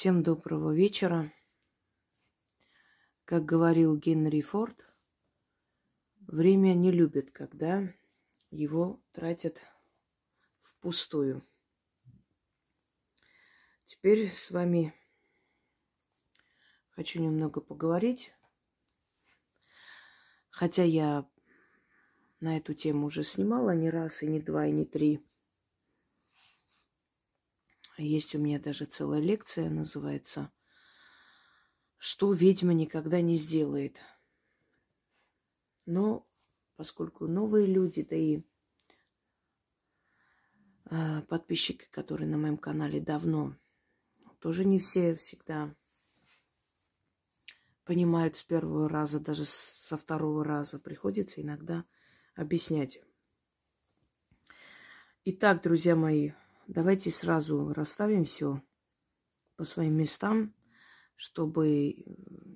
Всем доброго вечера. Как говорил Генри Форд, время не любит, когда его тратят впустую. Теперь с вами хочу немного поговорить. Хотя я на эту тему уже снимала не раз, и не два, и не три. Есть у меня даже целая лекция, называется «Что ведьма никогда не сделает». Но поскольку новые люди, да и э, подписчики, которые на моем канале давно, тоже не все всегда понимают с первого раза, даже со второго раза. Приходится иногда объяснять. Итак, друзья мои, Давайте сразу расставим все по своим местам, чтобы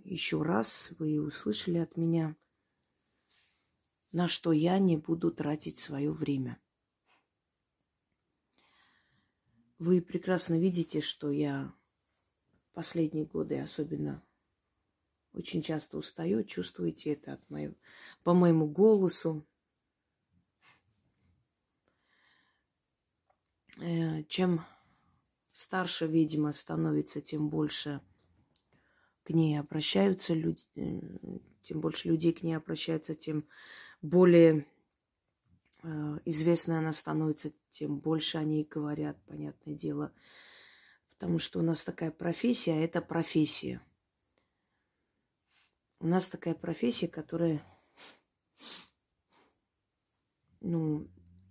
еще раз вы услышали от меня, на что я не буду тратить свое время. Вы прекрасно видите, что я последние годы особенно очень часто устаю, чувствуете это от моего, по моему голосу, чем старше видимо, становится, тем больше к ней обращаются люди, э, тем больше людей к ней обращаются, тем более э, известной она становится, тем больше о ней говорят, понятное дело. Потому что у нас такая профессия, а это профессия. У нас такая профессия, которая, ну,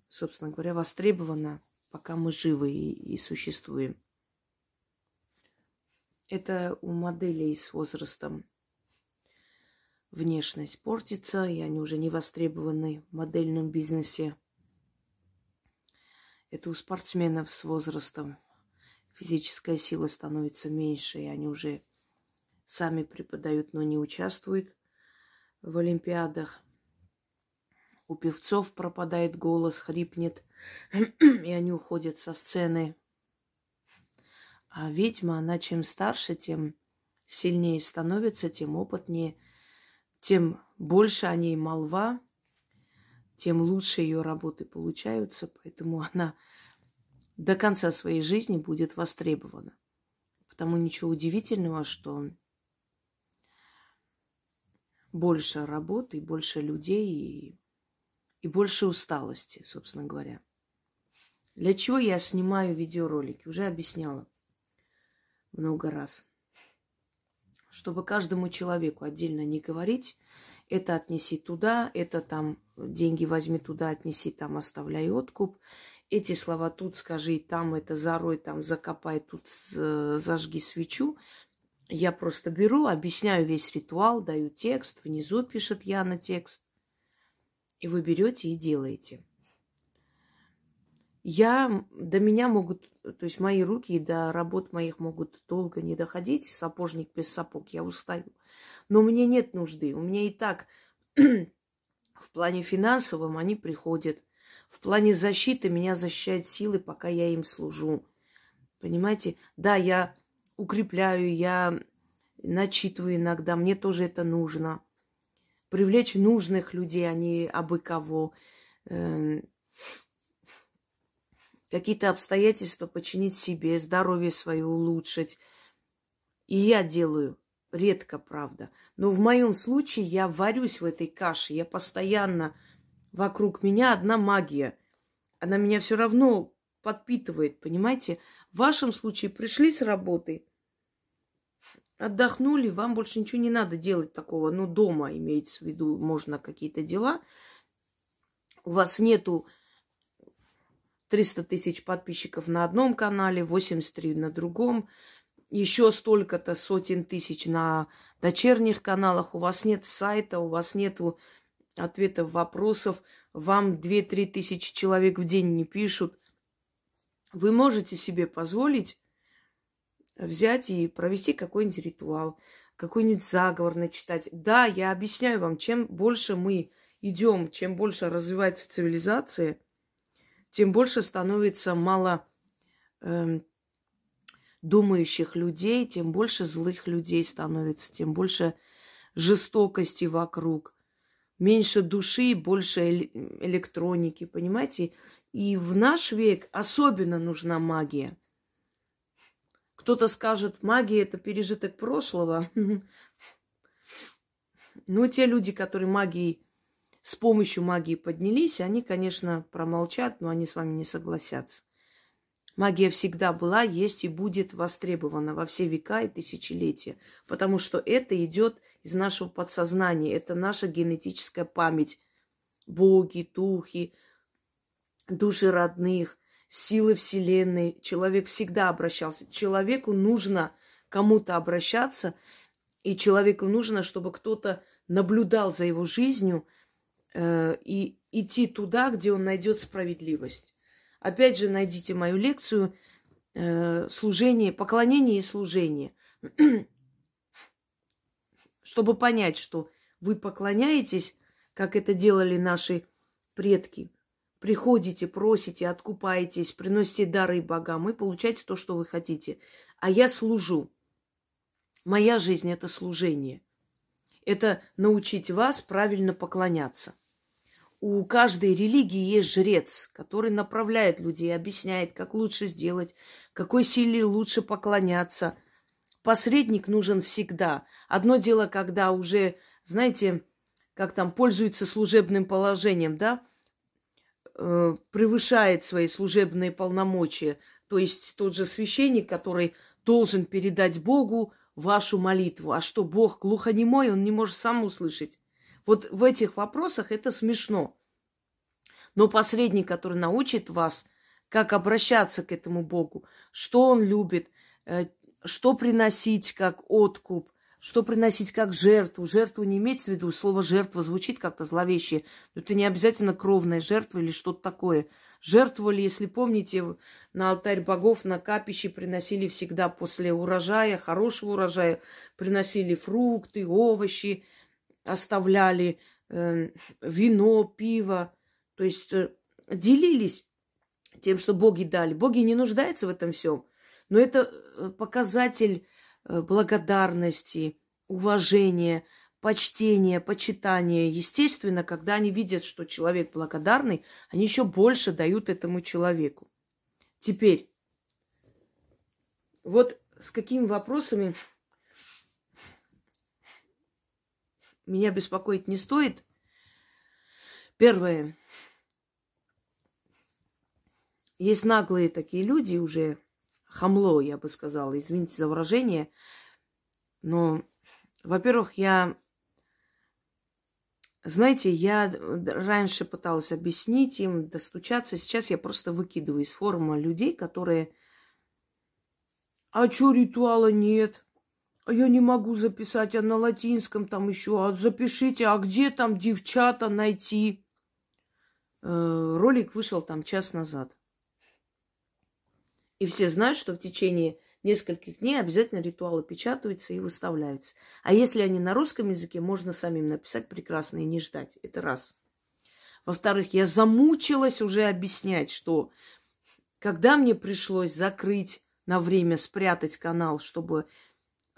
собственно говоря, востребована пока мы живы и, и существуем. Это у моделей с возрастом внешность портится, и они уже не востребованы в модельном бизнесе. Это у спортсменов с возрастом физическая сила становится меньше, и они уже сами преподают, но не участвуют в олимпиадах. У певцов пропадает голос, хрипнет и они уходят со сцены. А ведьма, она чем старше, тем сильнее становится, тем опытнее, тем больше о ней молва, тем лучше ее работы получаются, поэтому она до конца своей жизни будет востребована. Потому ничего удивительного, что больше работы, больше людей и, и больше усталости, собственно говоря. Для чего я снимаю видеоролики? Уже объясняла много раз. Чтобы каждому человеку отдельно не говорить, это отнеси туда, это там деньги возьми туда, отнеси там, оставляй откуп. Эти слова тут скажи, там это зарой, там закопай, тут зажги свечу. Я просто беру, объясняю весь ритуал, даю текст, внизу пишет Яна текст. И вы берете и делаете я, до меня могут, то есть мои руки до работ моих могут долго не доходить, сапожник без сапог, я устаю. Но мне нет нужды, у меня и так в плане финансовом они приходят. В плане защиты меня защищают силы, пока я им служу. Понимаете? Да, я укрепляю, я начитываю иногда, мне тоже это нужно. Привлечь нужных людей, а не абы кого. Эм, какие-то обстоятельства починить себе, здоровье свое улучшить. И я делаю редко, правда. Но в моем случае я варюсь в этой каше. Я постоянно вокруг меня одна магия. Она меня все равно подпитывает, понимаете? В вашем случае пришли с работы, отдохнули, вам больше ничего не надо делать такого. Ну, дома имеется в виду, можно какие-то дела. У вас нету 300 тысяч подписчиков на одном канале, 83 на другом, еще столько-то сотен тысяч на дочерних каналах. У вас нет сайта, у вас нет ответов вопросов, вам 2-3 тысячи человек в день не пишут. Вы можете себе позволить взять и провести какой-нибудь ритуал, какой-нибудь заговор начитать. Да, я объясняю вам, чем больше мы идем, чем больше развивается цивилизация – тем больше становится мало э, думающих людей, тем больше злых людей становится, тем больше жестокости вокруг. Меньше души, больше электроники, понимаете? И в наш век особенно нужна магия. Кто-то скажет, магия это пережиток прошлого. Но те люди, которые магией, с помощью магии поднялись, они, конечно, промолчат, но они с вами не согласятся. Магия всегда была, есть и будет востребована во все века и тысячелетия, потому что это идет из нашего подсознания, это наша генетическая память. Боги, духи, души родных, силы Вселенной. Человек всегда обращался. Человеку нужно кому-то обращаться, и человеку нужно, чтобы кто-то наблюдал за его жизнью э, и идти туда, где он найдет справедливость. Опять же, найдите мою лекцию э, «Служение, поклонение и служение», чтобы понять, что вы поклоняетесь, как это делали наши предки. Приходите, просите, откупаетесь, приносите дары богам и получаете то, что вы хотите. А я служу. Моя жизнь – это служение. Это научить вас правильно поклоняться у каждой религии есть жрец, который направляет людей, объясняет, как лучше сделать, какой силе лучше поклоняться. Посредник нужен всегда. Одно дело, когда уже, знаете, как там, пользуется служебным положением, да, э, превышает свои служебные полномочия. То есть тот же священник, который должен передать Богу вашу молитву. А что, Бог глухонемой, он не может сам услышать. Вот в этих вопросах это смешно. Но посредник, который научит вас, как обращаться к этому Богу, что он любит, э, что приносить как откуп, что приносить как жертву. Жертву не имеется в виду, слово жертва звучит как-то зловеще, но это не обязательно кровная жертва или что-то такое. Жертвовали, если помните, на алтарь богов, на капище приносили всегда после урожая, хорошего урожая, приносили фрукты, овощи, оставляли э, вино, пиво, то есть э, делились тем, что боги дали. Боги не нуждаются в этом всем, но это э, показатель благодарности, уважения, почтения, почитания. Естественно, когда они видят, что человек благодарный, они еще больше дают этому человеку. Теперь, вот с какими вопросами меня беспокоить не стоит. Первое. Есть наглые такие люди уже, хамло, я бы сказала, извините за выражение. Но, во-первых, я, знаете, я раньше пыталась объяснить им, достучаться. Сейчас я просто выкидываю из форума людей, которые... А что ритуала нет? А я не могу записать, а на латинском там еще, а запишите, а где там девчата найти? Э, ролик вышел там час назад. И все знают, что в течение нескольких дней обязательно ритуалы печатаются и выставляются. А если они на русском языке, можно самим написать прекрасно и не ждать. Это раз. Во-вторых, я замучилась уже объяснять, что когда мне пришлось закрыть на время, спрятать канал, чтобы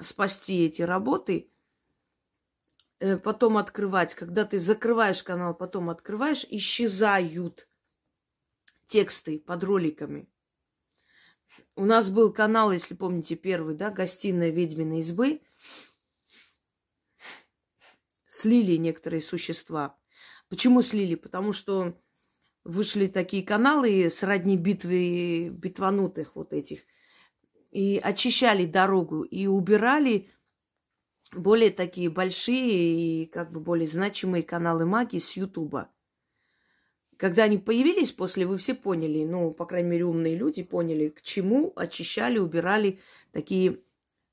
спасти эти работы, э, потом открывать. Когда ты закрываешь канал, потом открываешь, исчезают тексты под роликами. У нас был канал, если помните, первый, да, гостиная ведьминой избы. Слили некоторые существа. Почему слили? Потому что вышли такие каналы сродни битвы битванутых вот этих – и очищали дорогу, и убирали более такие большие и как бы более значимые каналы магии с Ютуба. Когда они появились после, вы все поняли, ну, по крайней мере, умные люди поняли, к чему очищали, убирали такие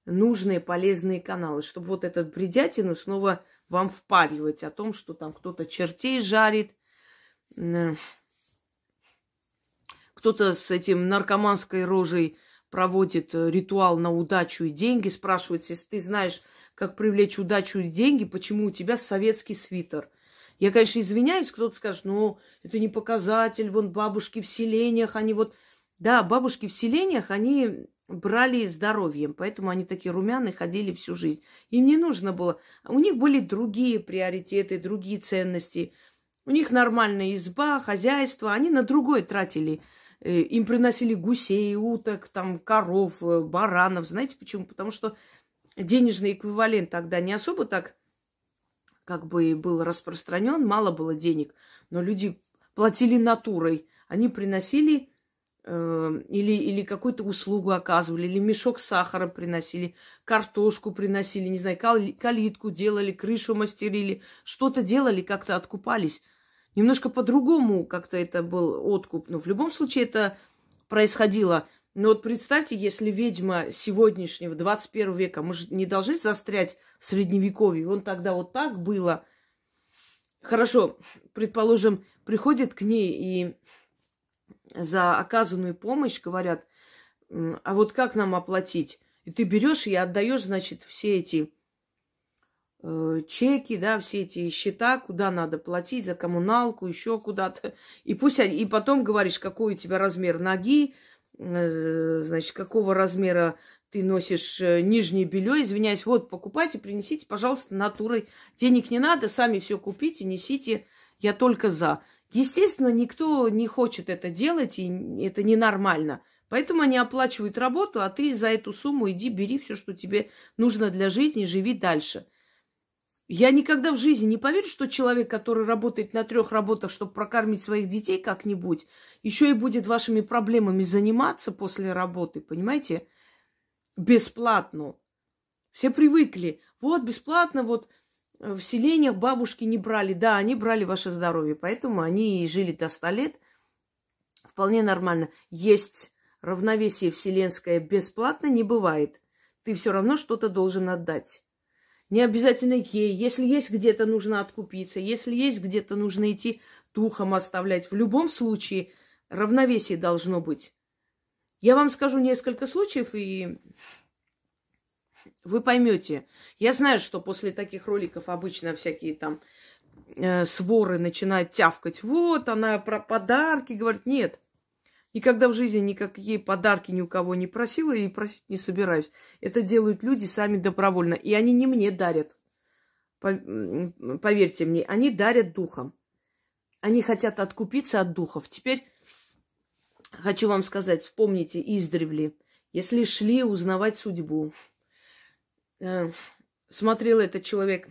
нужные, полезные каналы, чтобы вот этот бредятину снова вам впаривать о том, что там кто-то чертей жарит, кто-то с этим наркоманской рожей проводит э, ритуал на удачу и деньги, спрашивает, если ты знаешь, как привлечь удачу и деньги, почему у тебя советский свитер. Я, конечно, извиняюсь, кто-то скажет, ну, это не показатель, вон бабушки в селениях, они вот... Да, бабушки в селениях, они брали здоровьем, поэтому они такие румяные ходили всю жизнь. Им не нужно было. У них были другие приоритеты, другие ценности. У них нормальная изба, хозяйство. Они на другое тратили. Э, им приносили гусей, уток, там, коров, э, баранов. Знаете почему? Потому что денежный эквивалент тогда не особо так как бы был распространен, мало было денег, но люди платили натурой. Они приносили э, или, или какую-то услугу оказывали, или мешок сахара приносили, картошку приносили, не знаю, кал- калитку делали, крышу мастерили, что-то делали, как-то откупались. Немножко по-другому как-то это был откуп. Но в любом случае это происходило. Но вот представьте, если ведьма сегодняшнего, 21 века, мы же не должны застрять в средневековье. Он тогда вот так было. Хорошо, предположим, приходят к ней и за оказанную помощь говорят, а вот как нам оплатить? И ты берешь и отдаешь, значит, все эти э, чеки, да, все эти счета, куда надо платить за коммуналку, еще куда-то. И пусть они, и потом говоришь, какой у тебя размер ноги, значит, какого размера ты носишь э, нижнее белье, извиняюсь, вот покупайте, принесите, пожалуйста, натурой. Денег не надо, сами все купите, несите, я только за. Естественно, никто не хочет это делать, и это ненормально. Поэтому они оплачивают работу, а ты за эту сумму иди, бери все, что тебе нужно для жизни, живи дальше. Я никогда в жизни не поверю, что человек, который работает на трех работах, чтобы прокормить своих детей как-нибудь, еще и будет вашими проблемами заниматься после работы, понимаете? Бесплатно. Все привыкли. Вот, бесплатно, вот в селениях бабушки не брали. Да, они брали ваше здоровье, поэтому они и жили до 100 лет. Вполне нормально. Есть равновесие вселенское бесплатно не бывает. Ты все равно что-то должен отдать. Не обязательно ей. Если есть где-то нужно откупиться, если есть где-то нужно идти духом оставлять. В любом случае равновесие должно быть. Я вам скажу несколько случаев, и вы поймете. Я знаю, что после таких роликов обычно всякие там э, своры начинают тявкать. Вот, она про подарки говорит. Нет, никогда в жизни никакие подарки ни у кого не просила и просить не собираюсь. Это делают люди сами добровольно. И они не мне дарят. Поверьте мне, они дарят духом. Они хотят откупиться от духов. Теперь хочу вам сказать, вспомните издревле, если шли узнавать судьбу, Э, смотрел этот человек,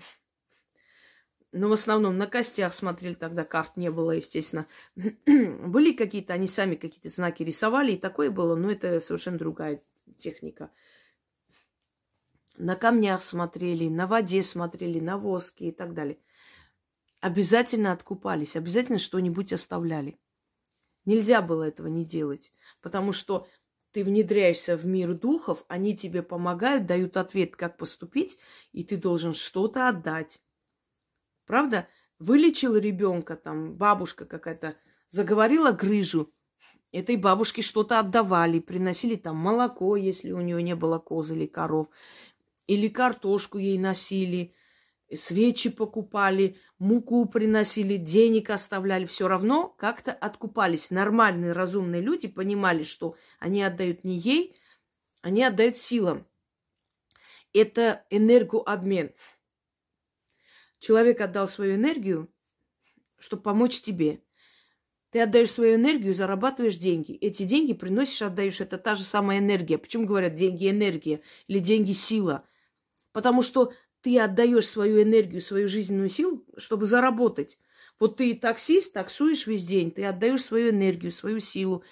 ну, в основном на костях смотрели, тогда карт не было, естественно. Были какие-то, они сами какие-то знаки рисовали, и такое было, но это совершенно другая техника. На камнях смотрели, на воде смотрели, на воске и так далее. Обязательно откупались, обязательно что-нибудь оставляли. Нельзя было этого не делать, потому что ты внедряешься в мир духов, они тебе помогают, дают ответ, как поступить, и ты должен что-то отдать. Правда? Вылечил ребенка, там, бабушка какая-то заговорила грыжу, этой бабушке что-то отдавали, приносили там молоко, если у нее не было коз или коров, или картошку ей носили, свечи покупали, муку приносили, денег оставляли, все равно как-то откупались. Нормальные, разумные люди понимали, что они отдают не ей, они отдают силам. Это энергообмен. Человек отдал свою энергию, чтобы помочь тебе. Ты отдаешь свою энергию, зарабатываешь деньги. Эти деньги приносишь, отдаешь. Это та же самая энергия. Почему говорят деньги энергия или деньги сила? Потому что ты отдаешь свою энергию, свою жизненную силу, чтобы заработать. Вот ты таксист, таксуешь весь день, ты отдаешь свою энергию, свою силу,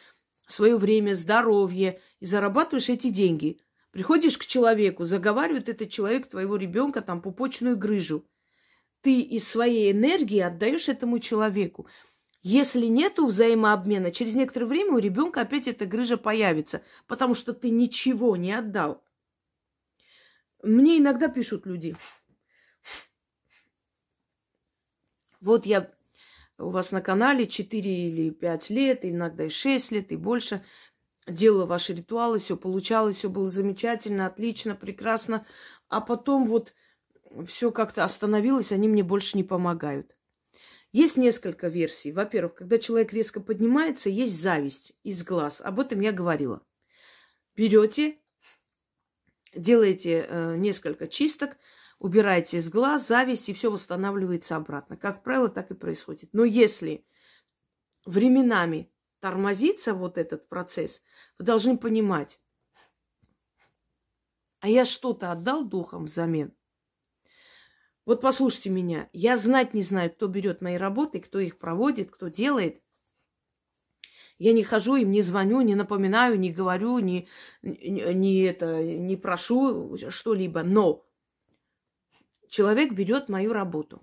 свое время, здоровье и зарабатываешь эти деньги. Приходишь к человеку, заговаривает этот человек твоего ребенка там пупочную грыжу. Ты из своей энергии отдаешь этому человеку. Если нету взаимообмена, через некоторое время у ребенка опять эта грыжа появится, потому что ты ничего не отдал. Мне иногда пишут люди. Вот я у вас на канале 4 или 5 лет, иногда и 6 лет, и больше. Делала ваши ритуалы, все получалось, все было замечательно, отлично, прекрасно. А потом вот все как-то остановилось, они мне больше не помогают. Есть несколько версий. Во-первых, когда человек резко поднимается, есть зависть из глаз. Об этом я говорила. берете, делаете э, несколько чисток, убираете из глаз зависть, и все восстанавливается обратно. Как правило, так и происходит. Но если временами тормозится вот этот процесс, вы должны понимать, а я что-то отдал духом взамен. Вот послушайте меня, я знать не знаю, кто берет мои работы, кто их проводит, кто делает. Я не хожу им, не звоню, не напоминаю, не говорю, не, не, не, это, не прошу что-либо. Но человек берет мою работу.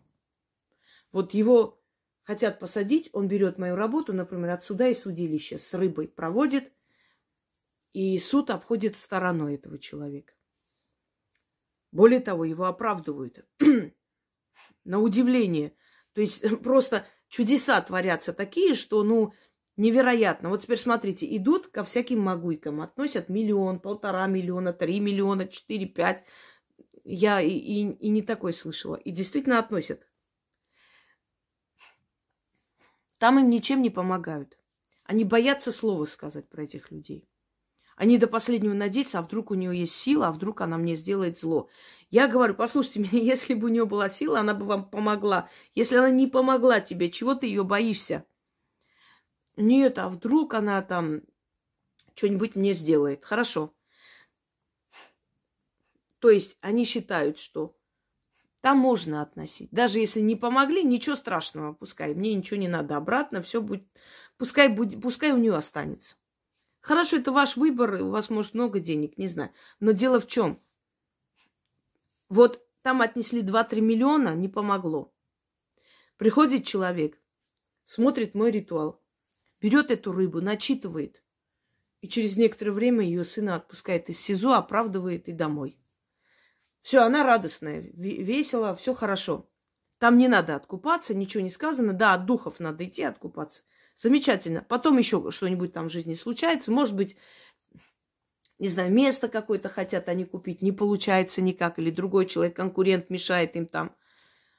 Вот его хотят посадить, он берет мою работу, например, от суда и судилища с рыбой проводит, и суд обходит стороной этого человека. Более того, его оправдывают. На удивление. То есть просто чудеса творятся такие, что, ну, невероятно. Вот теперь смотрите, идут ко всяким могуйкам, относят миллион, полтора миллиона, три миллиона, четыре, пять. Я и, и, и не такой слышала. И действительно относят. Там им ничем не помогают. Они боятся слова сказать про этих людей. Они до последнего надеются, а вдруг у нее есть сила, а вдруг она мне сделает зло. Я говорю, послушайте меня, если бы у нее была сила, она бы вам помогла. Если она не помогла тебе, чего ты ее боишься? Нет, а вдруг она там что-нибудь мне сделает. Хорошо. То есть они считают, что там можно относить. Даже если не помогли, ничего страшного, пускай. Мне ничего не надо обратно, все будет. Пускай, будет, пускай у нее останется. Хорошо, это ваш выбор, у вас может много денег, не знаю. Но дело в чем? Вот там отнесли 2-3 миллиона, не помогло. Приходит человек, смотрит мой ритуал, берет эту рыбу, начитывает. И через некоторое время ее сына отпускает из СИЗО, оправдывает и домой. Все, она радостная, весело, все хорошо. Там не надо откупаться, ничего не сказано. Да, от духов надо идти откупаться. Замечательно. Потом еще что-нибудь там в жизни случается. Может быть, не знаю, место какое-то хотят они купить, не получается никак, или другой человек, конкурент мешает им там.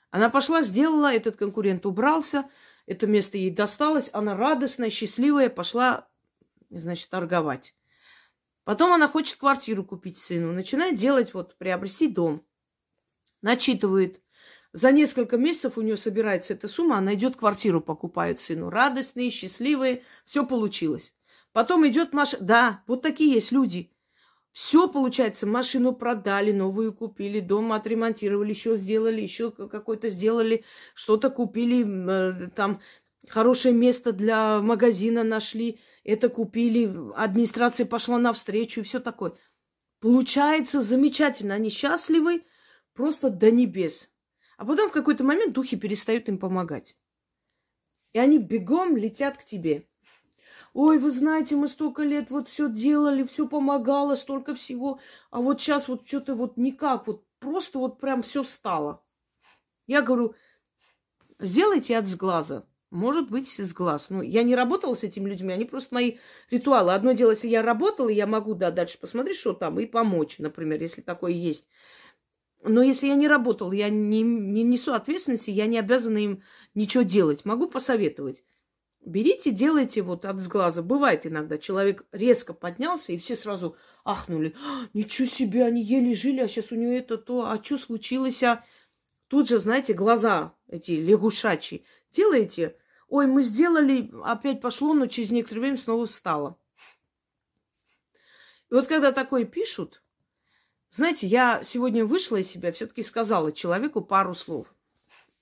Она пошла, сделала, этот конкурент убрался, это место ей досталось, она радостная, счастливая, пошла, значит, торговать. Потом она хочет квартиру купить сыну, начинает делать, вот, приобрести дом. Начитывает. За несколько месяцев у нее собирается эта сумма, она идет квартиру покупает сыну. Радостные, счастливые, все получилось. Потом идет Маша. Да, вот такие есть люди. Все получается, машину продали, новую купили, дом отремонтировали, еще сделали, еще какой-то сделали, что-то купили, э, там хорошее место для магазина нашли, это купили, администрация пошла навстречу и все такое. Получается замечательно, они счастливы просто до небес. А потом в какой-то момент духи перестают им помогать. И они бегом летят к тебе. Ой, вы знаете, мы столько лет вот все делали, все помогало, столько всего, а вот сейчас вот что-то вот никак, вот просто вот прям все встало. Я говорю, сделайте от сглаза. Может быть, с глаз. Ну, я не работала с этими людьми, они просто мои ритуалы. Одно дело, если я работала, я могу, да, дальше посмотреть, что там, и помочь, например, если такое есть. Но если я не работала, я не, не несу ответственности, я не обязана им ничего делать. Могу посоветовать. Берите, делайте вот от сглаза. Бывает иногда, человек резко поднялся, и все сразу ахнули. «А, ничего себе, они еле жили, а сейчас у нее это то, а что случилось? А тут же, знаете, глаза эти лягушачьи делаете, ой, мы сделали, опять пошло, но через некоторое время снова встало. И вот когда такое пишут, знаете, я сегодня вышла из себя, все-таки сказала человеку пару слов.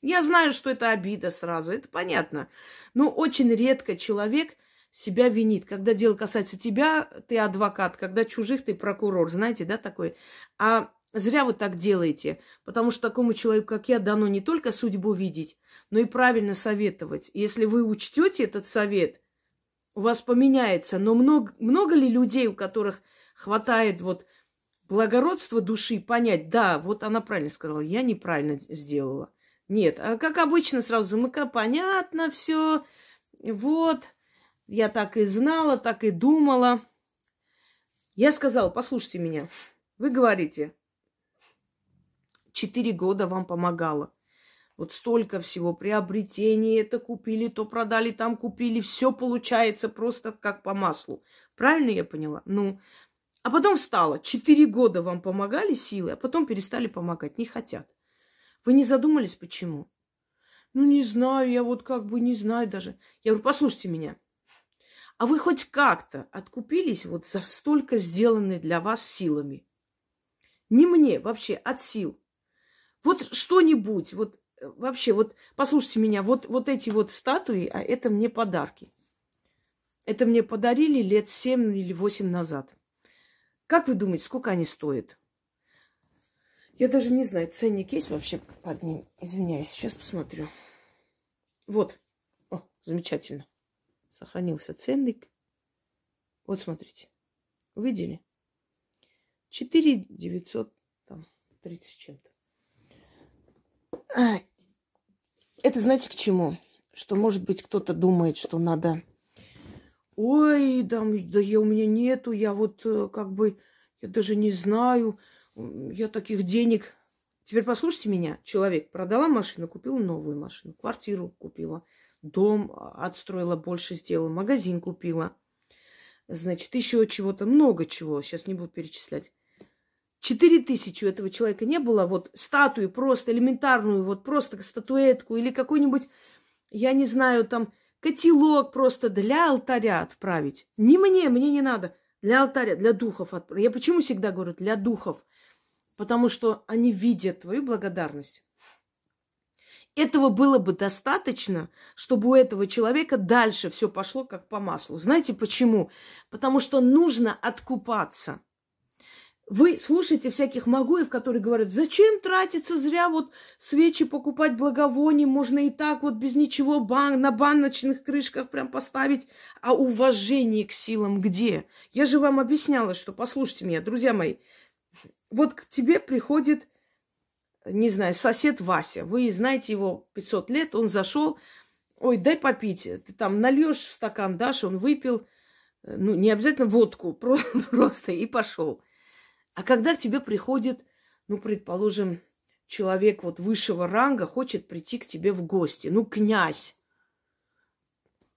Я знаю, что это обида сразу, это понятно. Но очень редко человек себя винит. Когда дело касается тебя, ты адвокат, когда чужих, ты прокурор. Знаете, да, такой. А Зря вы так делаете, потому что такому человеку, как я, дано не только судьбу видеть, но и правильно советовать. Если вы учтете этот совет, у вас поменяется. Но много, много ли людей, у которых хватает вот благородства души понять, да, вот она правильно сказала, я неправильно сделала. Нет, а как обычно сразу замыка, понятно все, вот, я так и знала, так и думала. Я сказала, послушайте меня, вы говорите, четыре года вам помогала. Вот столько всего, приобретений, это купили, то продали, там купили, все получается просто как по маслу. Правильно я поняла? Ну, А потом встала. Четыре года вам помогали силы, а потом перестали помогать. Не хотят. Вы не задумались, почему? Ну, не знаю, я вот как бы не знаю даже. Я говорю, послушайте меня. А вы хоть как-то откупились вот за столько сделанной для вас силами? Не мне, вообще, от сил. Вот что-нибудь, вот э, вообще, вот послушайте меня, вот, вот эти вот статуи, а это мне подарки. Это мне подарили лет семь или восемь назад. Как вы думаете, сколько они стоят? Я даже не знаю, ценник есть вообще под ним. Извиняюсь, сейчас посмотрю. Вот. О, замечательно. Сохранился ценник. Вот смотрите. Видели? 4 900, там, 30 с чем-то. Это знаете к чему? Что, может быть, кто-то думает, что надо... Ой, да, да я, у меня нету, я вот э, как бы, я даже не знаю, я таких денег Теперь послушайте меня. Человек продала машину, купила новую машину, квартиру купила, дом отстроила, больше сделала, магазин купила. Значит, еще чего-то, много чего. Сейчас не буду перечислять. Четыре тысячи у этого человека не было. Вот статую просто элементарную, вот просто статуэтку или какой-нибудь, я не знаю, там, котелок просто для алтаря отправить. Не мне, мне не надо. Для алтаря, для духов отправить. Я почему всегда говорю для духов? потому что они видят твою благодарность. Этого было бы достаточно, чтобы у этого человека дальше все пошло как по маслу. Знаете почему? Потому что нужно откупаться. Вы слушаете всяких могуев, которые говорят, зачем тратиться зря вот свечи покупать благовония, можно и так вот без ничего бан на баночных крышках прям поставить. А уважение к силам где? Я же вам объясняла, что, послушайте меня, друзья мои, вот к тебе приходит, не знаю, сосед Вася. Вы знаете его 500 лет, он зашел, ой, дай попить. Ты там нальешь в стакан, дашь, он выпил, ну, не обязательно водку, просто и пошел. А когда к тебе приходит, ну, предположим, человек вот высшего ранга хочет прийти к тебе в гости, ну, князь,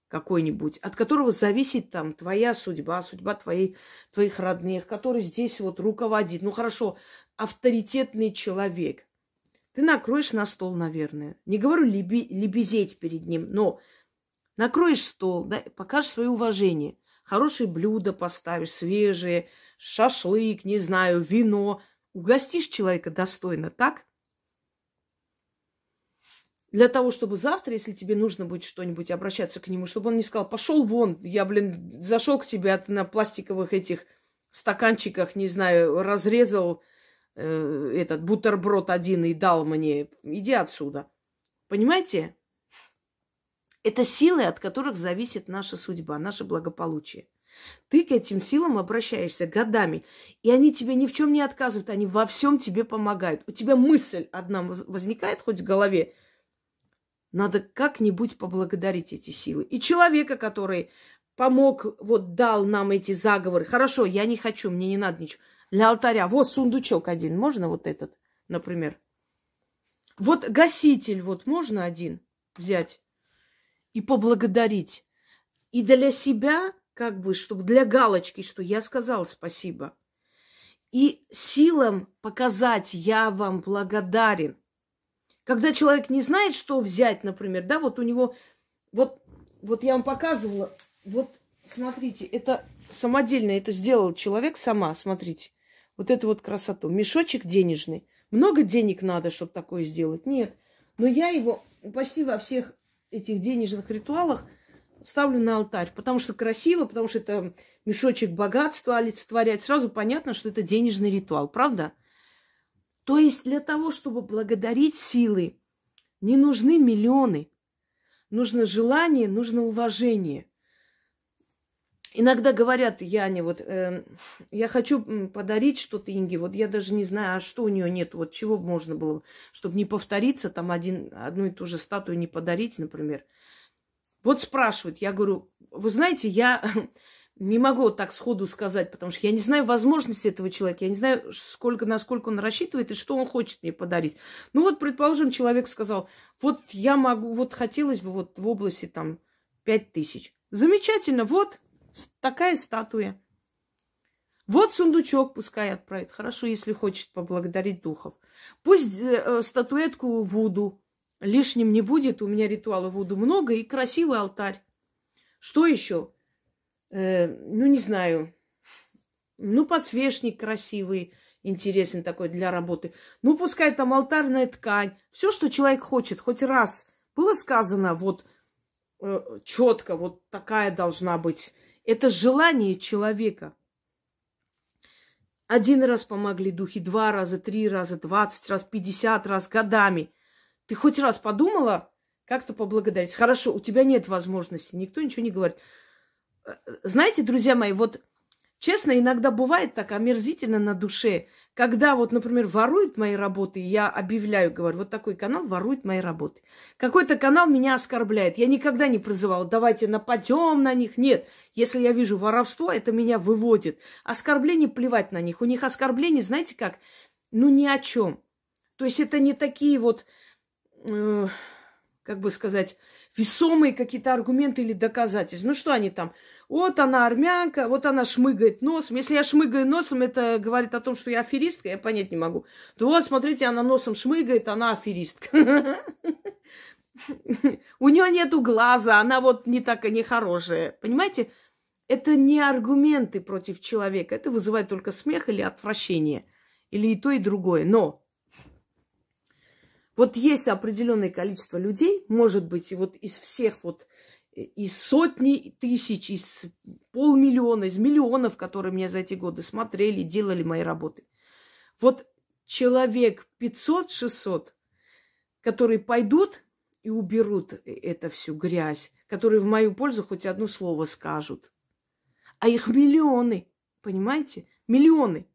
какой-нибудь, от которого зависит там твоя судьба, судьба твоей, твоих родных, который здесь вот руководит. Ну хорошо, авторитетный человек. Ты накроешь на стол, наверное. Не говорю леби, лебезеть перед ним, но накроешь стол, да, покажешь свое уважение. Хорошие блюда поставишь, свежие, шашлык, не знаю, вино. Угостишь человека достойно, так? для того, чтобы завтра, если тебе нужно будет что-нибудь обращаться к нему, чтобы он не сказал, пошел вон, я, блин, зашел к тебе, а на пластиковых этих стаканчиках, не знаю, разрезал э, этот бутерброд один и дал мне, иди отсюда. Понимаете? Это силы, от которых зависит наша судьба, наше благополучие. Ты к этим силам обращаешься годами, и они тебе ни в чем не отказывают, они во всем тебе помогают. У тебя мысль одна возникает хоть в голове, надо как-нибудь поблагодарить эти силы. И человека, который помог, вот дал нам эти заговоры. Хорошо, я не хочу, мне не надо ничего. Для алтаря. Вот сундучок один. Можно вот этот, например? Вот гаситель вот можно один взять и поблагодарить. И для себя, как бы, чтобы для галочки, что я сказал спасибо. И силам показать, я вам благодарен. Когда человек не знает, что взять, например, да, вот у него, вот, вот я вам показывала, вот смотрите, это самодельно, это сделал человек сама, смотрите. Вот эту вот красоту. Мешочек денежный. Много денег надо, чтобы такое сделать? Нет. Но я его почти во всех этих денежных ритуалах ставлю на алтарь, потому что красиво, потому что это мешочек богатства олицетворяет. Сразу понятно, что это денежный ритуал, правда? То есть для того, чтобы благодарить силы, не нужны миллионы. Нужно желание, нужно уважение. Иногда говорят, Яне, вот э, я хочу подарить что-то Инге, вот я даже не знаю, а что у нее нет, вот чего можно было, чтобы не повториться, там один, одну и ту же статую не подарить, например. Вот спрашивают, я говорю, вы знаете, я не могу вот так сходу сказать, потому что я не знаю возможности этого человека, я не знаю, сколько, насколько он рассчитывает и что он хочет мне подарить. Ну вот, предположим, человек сказал, вот я могу, вот хотелось бы вот в области там пять тысяч. Замечательно, вот такая статуя. Вот сундучок пускай отправит. Хорошо, если хочет поблагодарить духов. Пусть э, статуэтку Вуду лишним не будет. У меня ритуала Вуду много и красивый алтарь. Что еще? Э, ну, не знаю. Ну, подсвечник красивый, интересный такой для работы. Ну, пускай там алтарная ткань. Все, что человек хочет, хоть раз было сказано, вот э, четко, вот такая должна быть. Это желание человека. Один раз помогли духи, два раза, три раза, двадцать раз, пятьдесят раз, годами. Ты хоть раз подумала, как-то поблагодарить? Хорошо, у тебя нет возможности, никто ничего не говорит. Э, знаете, друзья мои, вот честно, иногда бывает так омерзительно на душе, когда вот, например, воруют мои работы, я объявляю, говорю, вот такой канал ворует мои работы. Какой-то канал меня оскорбляет. Я никогда не призывала, давайте нападем на них. Нет, если я вижу воровство, это меня выводит. Оскорбление плевать на них. У них оскорбление, знаете как, ну ни о чем. То есть это не такие вот, э, как бы сказать, весомые какие-то аргументы или доказательства. Ну что они там? Вот она армянка, вот она шмыгает носом. Если я шмыгаю носом, это говорит о том, что я аферистка, я понять не могу. То вот, смотрите, она носом шмыгает, она аферистка. У нее нету глаза, она вот не такая нехорошая. Понимаете? Это не аргументы против человека. Это вызывает только смех или отвращение. Или и то, и другое. Но вот есть определенное количество людей, может быть, и вот из всех вот, э, из сотни тысяч, из полмиллиона, из миллионов, которые меня за эти годы смотрели, делали мои работы. Вот человек 500-600, которые пойдут и уберут это всю грязь, которые в мою пользу хоть одно слово скажут. А их миллионы, понимаете? Миллионы.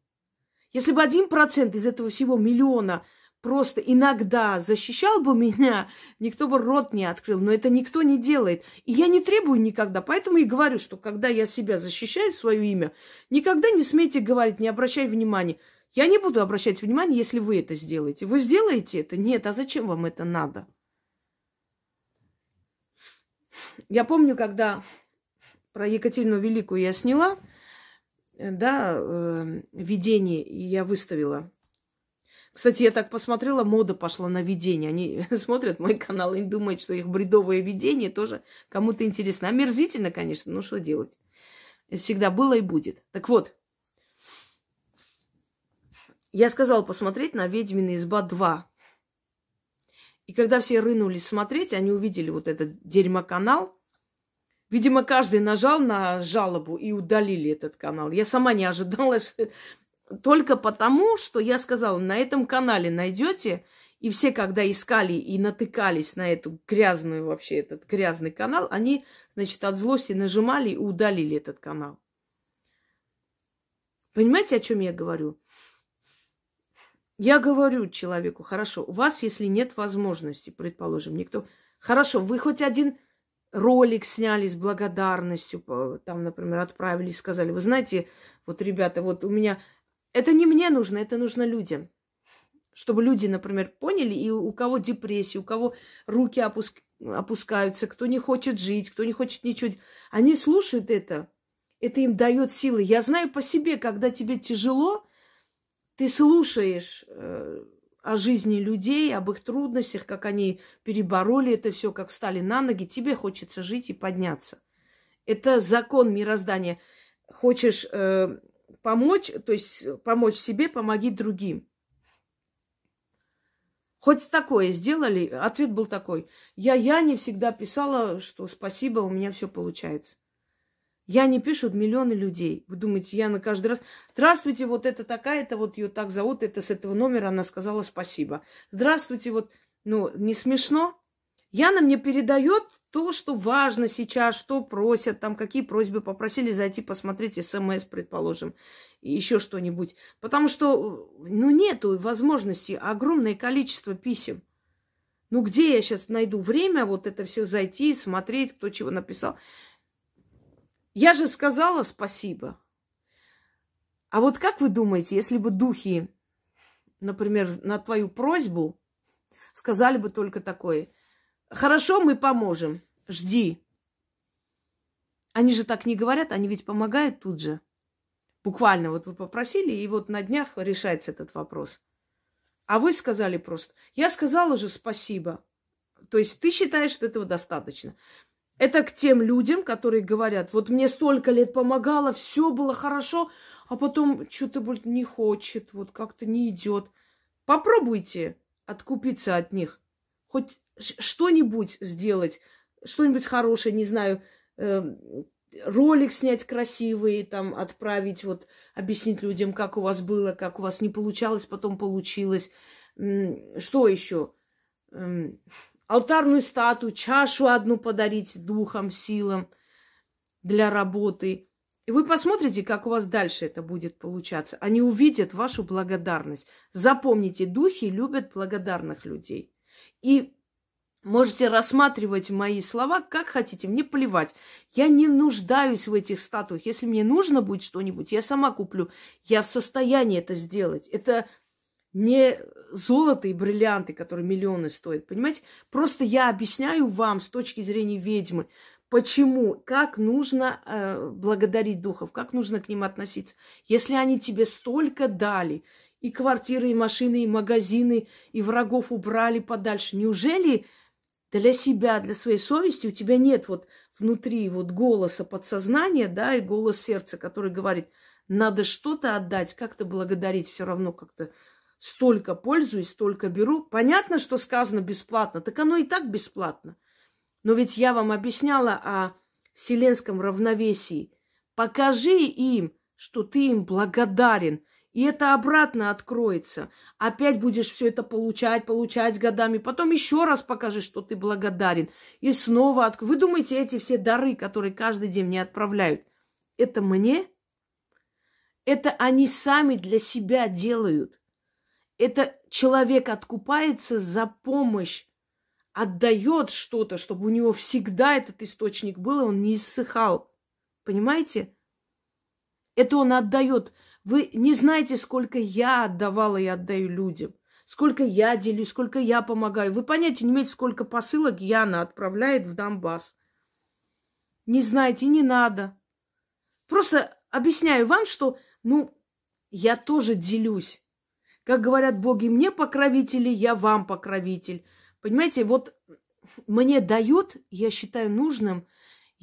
Если бы один процент из этого всего миллиона просто иногда защищал бы меня, никто бы рот не открыл. Но это никто не делает. И я не требую никогда. Поэтому и говорю, что когда я себя защищаю, свое имя, никогда не смейте говорить, не обращай внимания. Я не буду обращать внимание, если вы это сделаете. Вы сделаете это? Нет. А зачем вам это надо? Я помню, когда про Екатерину Великую я сняла, да, э, видение, и я выставила кстати, я так посмотрела, мода пошла на видение. Они смотрят мой канал и думают, что их бредовое видение тоже кому-то интересно. Омерзительно, конечно, но что делать? Всегда было и будет. Так вот, я сказала посмотреть на «Ведьмина изба 2». И когда все рынулись смотреть, они увидели вот этот дерьмоканал. Видимо, каждый нажал на жалобу и удалили этот канал. Я сама не ожидала, что только потому, что я сказала, на этом канале найдете, и все, когда искали и натыкались на эту грязную вообще, этот грязный канал, они, значит, от злости нажимали и удалили этот канал. Понимаете, о чем я говорю? Я говорю человеку, хорошо, у вас, если нет возможности, предположим, никто... Хорошо, вы хоть один ролик сняли с благодарностью, там, например, отправили, сказали, вы знаете, вот, ребята, вот у меня это не мне нужно, это нужно людям. Чтобы люди, например, поняли, и у кого депрессия, у кого руки опуск... опускаются, кто не хочет жить, кто не хочет ничего. Они слушают это. Это им дает силы. Я знаю по себе, когда тебе тяжело, ты слушаешь э, о жизни людей, об их трудностях, как они перебороли это все, как встали на ноги, тебе хочется жить и подняться. Это закон мироздания. Хочешь э, помочь, то есть помочь себе, помоги другим. Хоть такое сделали, ответ был такой. Я я не всегда писала, что спасибо, у меня все получается. Я не пишут миллионы людей. Вы думаете, я на каждый раз... Здравствуйте, вот это такая-то, вот ее так зовут, это с этого номера она сказала спасибо. Здравствуйте, вот... Ну, не смешно? Яна мне передает то, что важно сейчас, что просят, там какие просьбы попросили зайти посмотреть смс, предположим, и еще что-нибудь. Потому что, ну, нету возможности, огромное количество писем. Ну, где я сейчас найду время вот это все зайти, смотреть, кто чего написал? Я же сказала спасибо. А вот как вы думаете, если бы духи, например, на твою просьбу сказали бы только такое – Хорошо, мы поможем. Жди. Они же так не говорят, они ведь помогают тут же. Буквально вот вы попросили, и вот на днях решается этот вопрос. А вы сказали просто, я сказала же спасибо. То есть ты считаешь, что этого достаточно. Это к тем людям, которые говорят, вот мне столько лет помогало, все было хорошо, а потом что-то будет не хочет, вот как-то не идет. Попробуйте откупиться от них. Хоть что-нибудь сделать, что-нибудь хорошее, не знаю, э, ролик снять красивый, там отправить, вот объяснить людям, как у вас было, как у вас не получалось, потом получилось. Что еще? Алтарную статую, чашу одну подарить духом, силам для работы. И вы посмотрите, как у вас дальше это будет получаться. Они увидят вашу благодарность. Запомните, духи любят благодарных людей. И Можете рассматривать мои слова как хотите, мне плевать. Я не нуждаюсь в этих статуях. Если мне нужно будет что-нибудь, я сама куплю. Я в состоянии это сделать. Это не золото и бриллианты, которые миллионы стоят, понимаете? Просто я объясняю вам с точки зрения ведьмы, почему, как нужно э, благодарить духов, как нужно к ним относиться. Если они тебе столько дали, и квартиры, и машины, и магазины, и врагов убрали подальше, неужели для себя, для своей совести у тебя нет вот внутри вот голоса подсознания, да, и голос сердца, который говорит, надо что-то отдать, как-то благодарить, все равно как-то столько пользуюсь, столько беру. Понятно, что сказано бесплатно, так оно и так бесплатно. Но ведь я вам объясняла о вселенском равновесии. Покажи им, что ты им благодарен – и это обратно откроется. Опять будешь все это получать, получать годами. Потом еще раз покажи, что ты благодарен. И снова от... Вы думаете, эти все дары, которые каждый день мне отправляют, это мне? Это они сами для себя делают. Это человек откупается за помощь, отдает что-то, чтобы у него всегда этот источник был, и он не иссыхал. Понимаете? Это он отдает вы не знаете, сколько я отдавала и отдаю людям. Сколько я делюсь, сколько я помогаю. Вы понятия не имеете, сколько посылок Яна отправляет в Донбасс. Не знаете, не надо. Просто объясняю вам, что, ну, я тоже делюсь. Как говорят боги, мне покровители, я вам покровитель. Понимаете, вот мне дают, я считаю нужным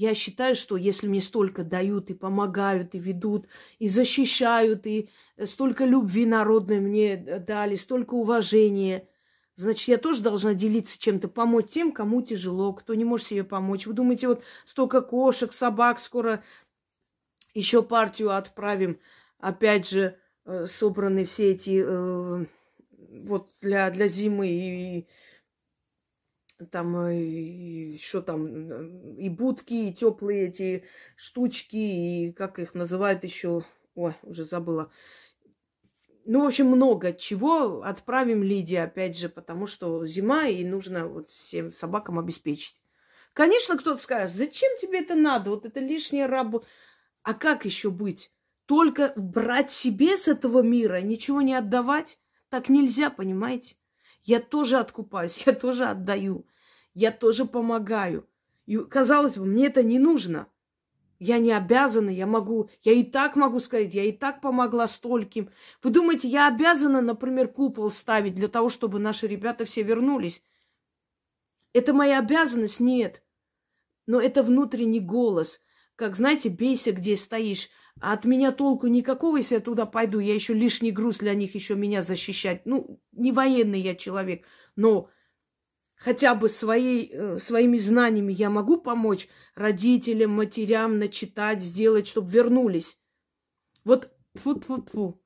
я считаю, что если мне столько дают и помогают, и ведут, и защищают, и столько любви народной мне дали, столько уважения, значит, я тоже должна делиться чем-то, помочь тем, кому тяжело, кто не может себе помочь. Вы думаете, вот столько кошек, собак, скоро еще партию отправим, опять же, э, собраны все эти э, вот для, для зимы и там э, еще там и будки, и теплые эти штучки, и как их называют еще, ой, уже забыла. Ну, в общем, много чего отправим Лидии, опять же, потому что зима, и нужно вот всем собакам обеспечить. Конечно, кто-то скажет, зачем тебе это надо, вот это лишняя работа. А как еще быть? Только брать себе с этого мира, ничего не отдавать? Так нельзя, понимаете? Я тоже откупаюсь, я тоже отдаю я тоже помогаю. И, казалось бы, мне это не нужно. Я не обязана, я могу, я и так могу сказать, я и так помогла стольким. Вы думаете, я обязана, например, купол ставить для того, чтобы наши ребята все вернулись? Это моя обязанность? Нет. Но это внутренний голос. Как, знаете, бейся, где стоишь. А от меня толку никакого, если я туда пойду. Я еще лишний груз для них, еще меня защищать. Ну, не военный я человек. Но хотя бы своей, э, своими знаниями я могу помочь родителям, матерям начитать, сделать, чтобы вернулись. Вот фу -фу -фу.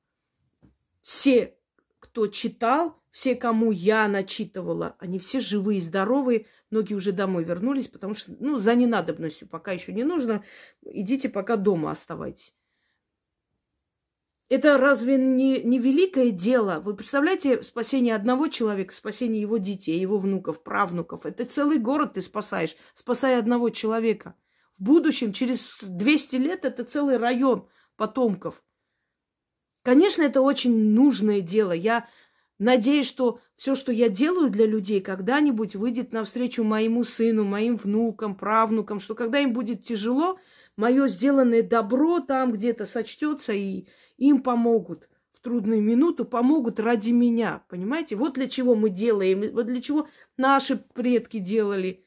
все, кто читал, все, кому я начитывала, они все живые, здоровые, многие уже домой вернулись, потому что, ну, за ненадобностью пока еще не нужно, идите пока дома оставайтесь. Это разве не, не великое дело? Вы представляете спасение одного человека, спасение его детей, его внуков, правнуков? Это целый город ты спасаешь, спасая одного человека. В будущем, через 200 лет, это целый район потомков. Конечно, это очень нужное дело. Я надеюсь, что все, что я делаю для людей, когда-нибудь выйдет навстречу моему сыну, моим внукам, правнукам, что когда им будет тяжело, мое сделанное добро там где-то сочтется, и им помогут в трудную минуту, помогут ради меня. Понимаете? Вот для чего мы делаем, вот для чего наши предки делали.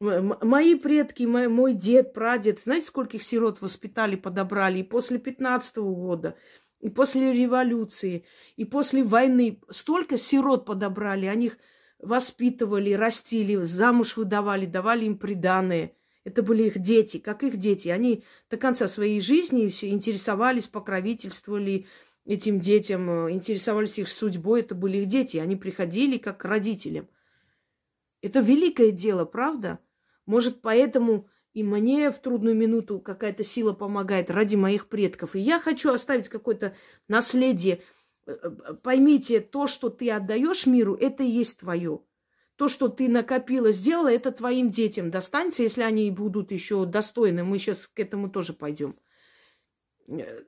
Мои предки, мой, мой дед, прадед, знаете, скольких сирот воспитали, подобрали? И после 15 -го года, и после революции, и после войны. Столько сирот подобрали, они их воспитывали, растили, замуж выдавали, давали им приданные. Это были их дети, как их дети. Они до конца своей жизни все интересовались, покровительствовали этим детям, интересовались их судьбой. Это были их дети. Они приходили как к родителям. Это великое дело, правда? Может, поэтому и мне в трудную минуту какая-то сила помогает ради моих предков. И я хочу оставить какое-то наследие – Э, э, поймите, то, что ты отдаешь миру, это и есть твое. То, что ты накопила, сделала, это твоим детям достанется, если они будут еще достойны. Мы сейчас к этому тоже пойдем. Э,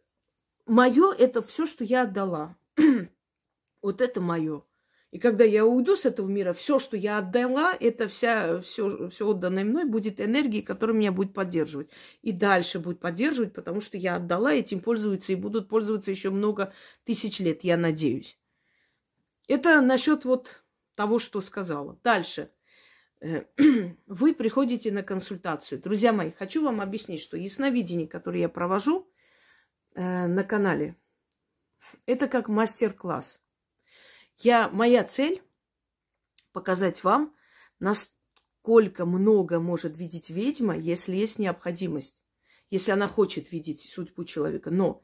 мое это все, что я отдала. вот это мое. И когда я уйду с этого мира, все, что я отдала, это вся, все, все отданное мной будет энергией, которая меня будет поддерживать. И дальше будет поддерживать, потому что я отдала, этим пользуются и будут пользоваться еще много тысяч лет, я надеюсь. Это насчет вот того, что сказала. Дальше. Вы приходите на консультацию. Друзья мои, хочу вам объяснить, что ясновидение, которое я провожу э, на канале, это как мастер-класс – я, моя цель показать вам, насколько много может видеть ведьма, если есть необходимость, если она хочет видеть судьбу человека. Но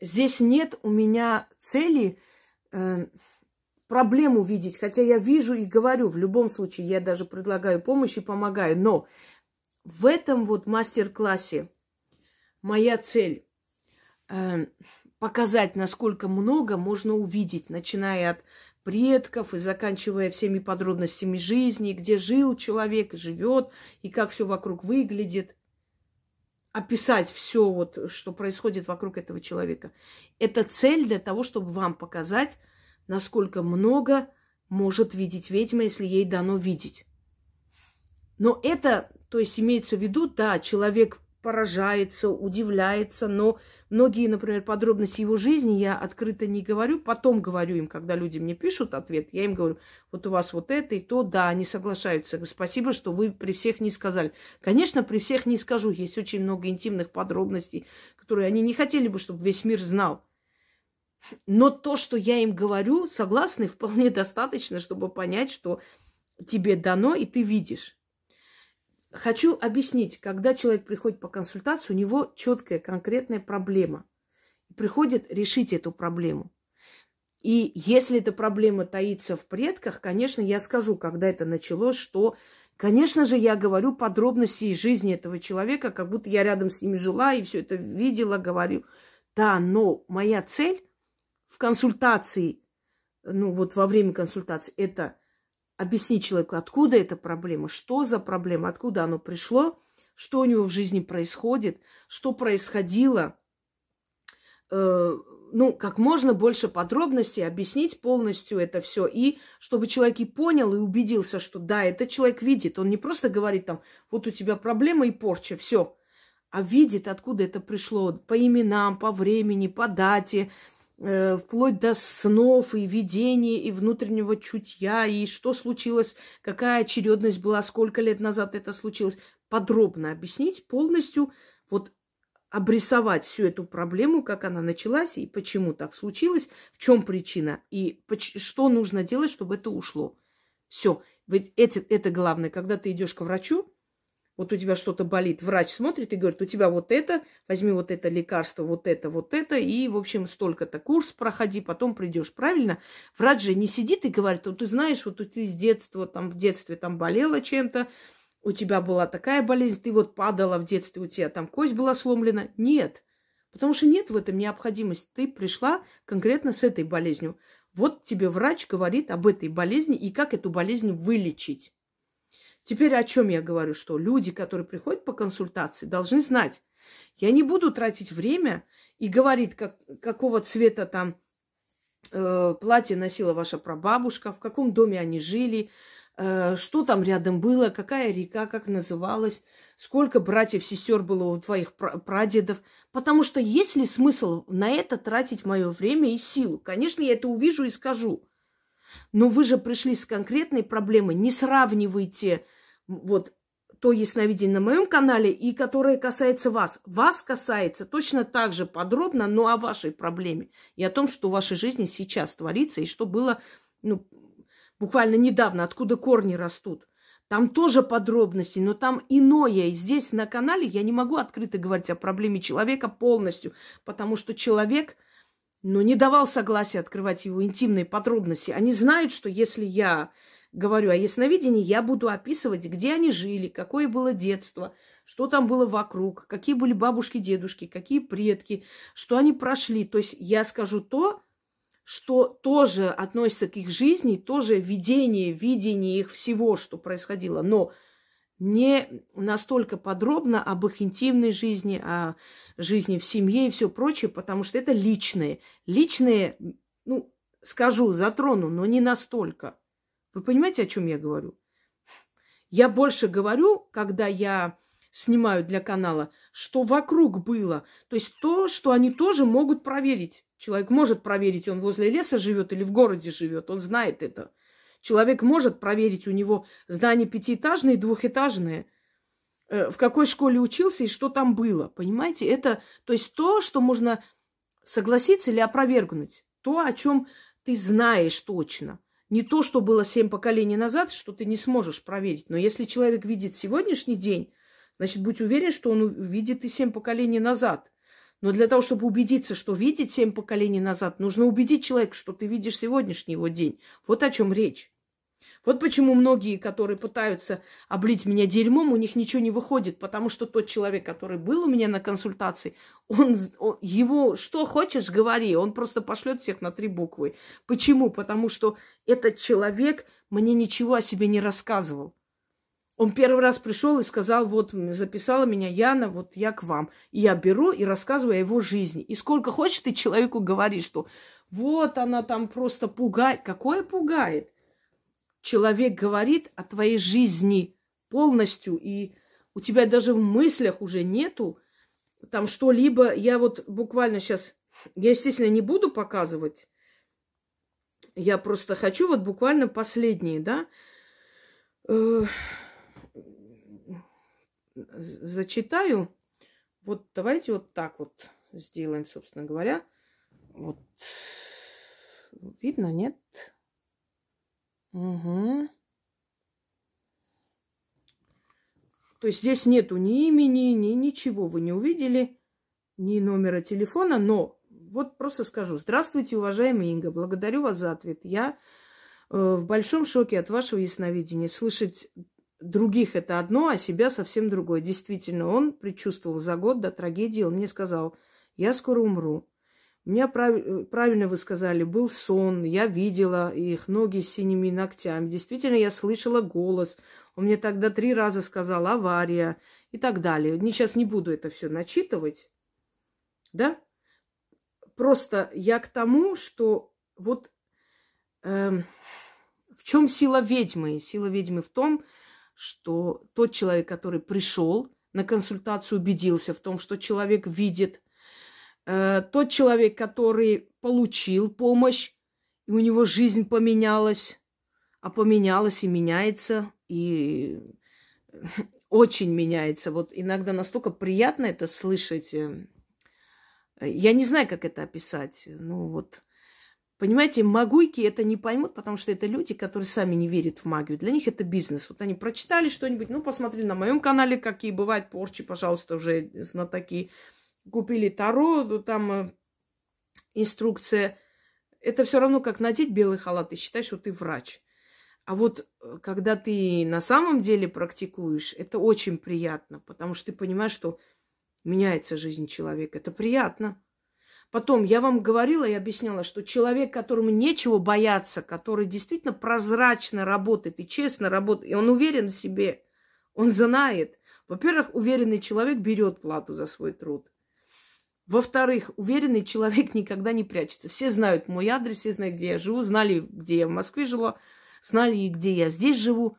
здесь нет у меня цели э, проблему видеть, хотя я вижу и говорю, в любом случае я даже предлагаю помощь и помогаю, но в этом вот мастер-классе моя цель э, показать, насколько много можно увидеть, начиная от предков и заканчивая всеми подробностями жизни, где жил человек и живет, и как все вокруг выглядит. Описать все, вот, что происходит вокруг этого человека. Это цель для того, чтобы вам показать, насколько много может видеть ведьма, если ей дано видеть. Но это, то есть имеется в виду, да, человек поражается, удивляется, но многие, например, подробности его жизни я открыто не говорю, потом говорю им, когда люди мне пишут ответ, я им говорю, вот у вас вот это и то, да, они соглашаются, спасибо, что вы при всех не сказали. Конечно, при всех не скажу, есть очень много интимных подробностей, которые они не хотели бы, чтобы весь мир знал. Но то, что я им говорю, согласны, вполне достаточно, чтобы понять, что тебе дано, и ты видишь. Хочу объяснить, когда человек приходит по консультации, у него четкая, конкретная проблема. приходит решить эту проблему. И если эта проблема таится в предках, конечно, я скажу, когда это началось, что, конечно же, я говорю подробности из жизни этого человека, как будто я рядом с ним жила и все это видела, говорю. Да, но моя цель в консультации, ну вот во время консультации, это – объяснить человеку, откуда эта проблема, что за проблема, откуда оно пришло, что у него в жизни происходит, что происходило. Э, ну, как можно больше подробностей, объяснить полностью это все. И чтобы человек и понял, и убедился, что да, этот человек видит. Он не просто говорит там, вот у тебя проблема и порча, все. А видит, откуда это пришло, по именам, по времени, по дате, вплоть до снов и видений, и внутреннего чутья, и что случилось, какая очередность была, сколько лет назад это случилось. Подробно объяснить, полностью вот обрисовать всю эту проблему, как она началась и почему так случилось, в чем причина и что нужно делать, чтобы это ушло. Все. Это, это главное, когда ты идешь к врачу, вот у тебя что-то болит, врач смотрит и говорит, у тебя вот это, возьми вот это лекарство, вот это, вот это, и, в общем, столько-то курс проходи, потом придешь, правильно? Врач же не сидит и говорит, вот ты знаешь, вот ты с детства, там, в детстве там болела чем-то, у тебя была такая болезнь, ты вот падала в детстве, у тебя там кость была сломлена. Нет, потому что нет в этом необходимости. Ты пришла конкретно с этой болезнью. Вот тебе врач говорит об этой болезни и как эту болезнь вылечить. Теперь о чем я говорю, что люди, которые приходят по консультации, должны знать. Я не буду тратить время и говорить, как, какого цвета там э, платье носила ваша прабабушка, в каком доме они жили, э, что там рядом было, какая река, как называлась, сколько братьев, сестер было у твоих прадедов. Потому что есть ли смысл на это тратить мое время и силу? Конечно, я это увижу и скажу. Но вы же пришли с конкретной проблемой. Не сравнивайте вот то ясновидение на моем канале и которое касается вас. Вас касается точно так же подробно, но о вашей проблеме и о том, что в вашей жизни сейчас творится и что было ну, буквально недавно, откуда корни растут. Там тоже подробности, но там иное. И здесь на канале я не могу открыто говорить о проблеме человека полностью, потому что человек, ну, не давал согласия открывать его интимные подробности. Они знают, что если я говорю о ясновидении, я буду описывать, где они жили, какое было детство, что там было вокруг, какие были бабушки, дедушки, какие предки, что они прошли. То есть я скажу то, что тоже относится к их жизни, тоже видение, видение их всего, что происходило, но не настолько подробно об их интимной жизни, о жизни в семье и все прочее, потому что это личное. Личное, ну, скажу, затрону, но не настолько. Вы понимаете, о чем я говорю? Я больше говорю, когда я снимаю для канала, что вокруг было. То есть то, что они тоже могут проверить. Человек может проверить, он возле леса живет или в городе живет, он знает это. Человек может проверить, у него здание пятиэтажное и двухэтажное, э, в какой школе учился и что там было. Понимаете? Это, то есть то, что можно согласиться или опровергнуть. То, о чем ты знаешь точно. Не то, что было семь поколений назад, что ты не сможешь проверить. Но если человек видит сегодняшний день, значит, будь уверен, что он увидит и семь поколений назад – но для того, чтобы убедиться, что видеть семь поколений назад, нужно убедить человека, что ты видишь сегодняшний его день. Вот о чем речь. Вот почему многие, которые пытаются облить меня дерьмом, у них ничего не выходит, потому что тот человек, который был у меня на консультации, он, он его что хочешь говори, он просто пошлет всех на три буквы. Почему? Потому что этот человек мне ничего о себе не рассказывал. Он первый раз пришел и сказал, вот записала меня Яна, вот я к вам. И я беру и рассказываю о его жизни. И сколько хочешь ты человеку говоришь, что вот она там просто пугает. Какое пугает? Человек говорит о твоей жизни полностью, и у тебя даже в мыслях уже нету там что-либо. Я вот буквально сейчас, я, естественно, не буду показывать. Я просто хочу вот буквально последние, да, э, зачитаю. Вот давайте вот так вот сделаем, собственно говоря. Вот. Видно, нет? Угу. То есть здесь нету ни имени, ни ничего вы не увидели, ни номера телефона, но вот просто скажу. Здравствуйте, уважаемый Инга, благодарю вас за ответ. Я э, в большом шоке от вашего ясновидения. Слышать других это одно, а себя совсем другое. Действительно, он предчувствовал за год до трагедии, он мне сказал, я скоро умру. Меня, прав... правильно вы сказали, был сон, я видела их ноги с синими ногтями. Действительно, я слышала голос. Он мне тогда три раза сказал авария и так далее. Не, сейчас не буду это все начитывать. Да? Просто я к тому, что вот э, в чем сила ведьмы? Сила ведьмы в том, что тот человек, который пришел на консультацию, убедился в том, что человек видит, э, тот человек, который получил помощь, и у него жизнь поменялась, а поменялась и меняется, и очень меняется. Вот иногда настолько приятно это слышать. Э, я не знаю, как это описать. Ну вот Понимаете, магуйки это не поймут, потому что это люди, которые сами не верят в магию. Для них это бизнес. Вот они прочитали что-нибудь, ну, посмотрели на моем канале, какие бывают порчи, пожалуйста, уже знатоки. Купили таро, там э, инструкция. Это все равно, как надеть белый халат и считать, что ты врач. А вот э, когда ты на самом деле практикуешь, это очень приятно, потому что ты понимаешь, что меняется жизнь человека. Это приятно. Потом, я вам говорила и объясняла, что человек, которому нечего бояться, который действительно прозрачно работает и честно работает, и он уверен в себе, он знает. Во-первых, уверенный человек берет плату за свой труд. Во-вторых, уверенный человек никогда не прячется. Все знают мой адрес, все знают, где я живу, знали, где я в Москве жила. знали, где я здесь живу.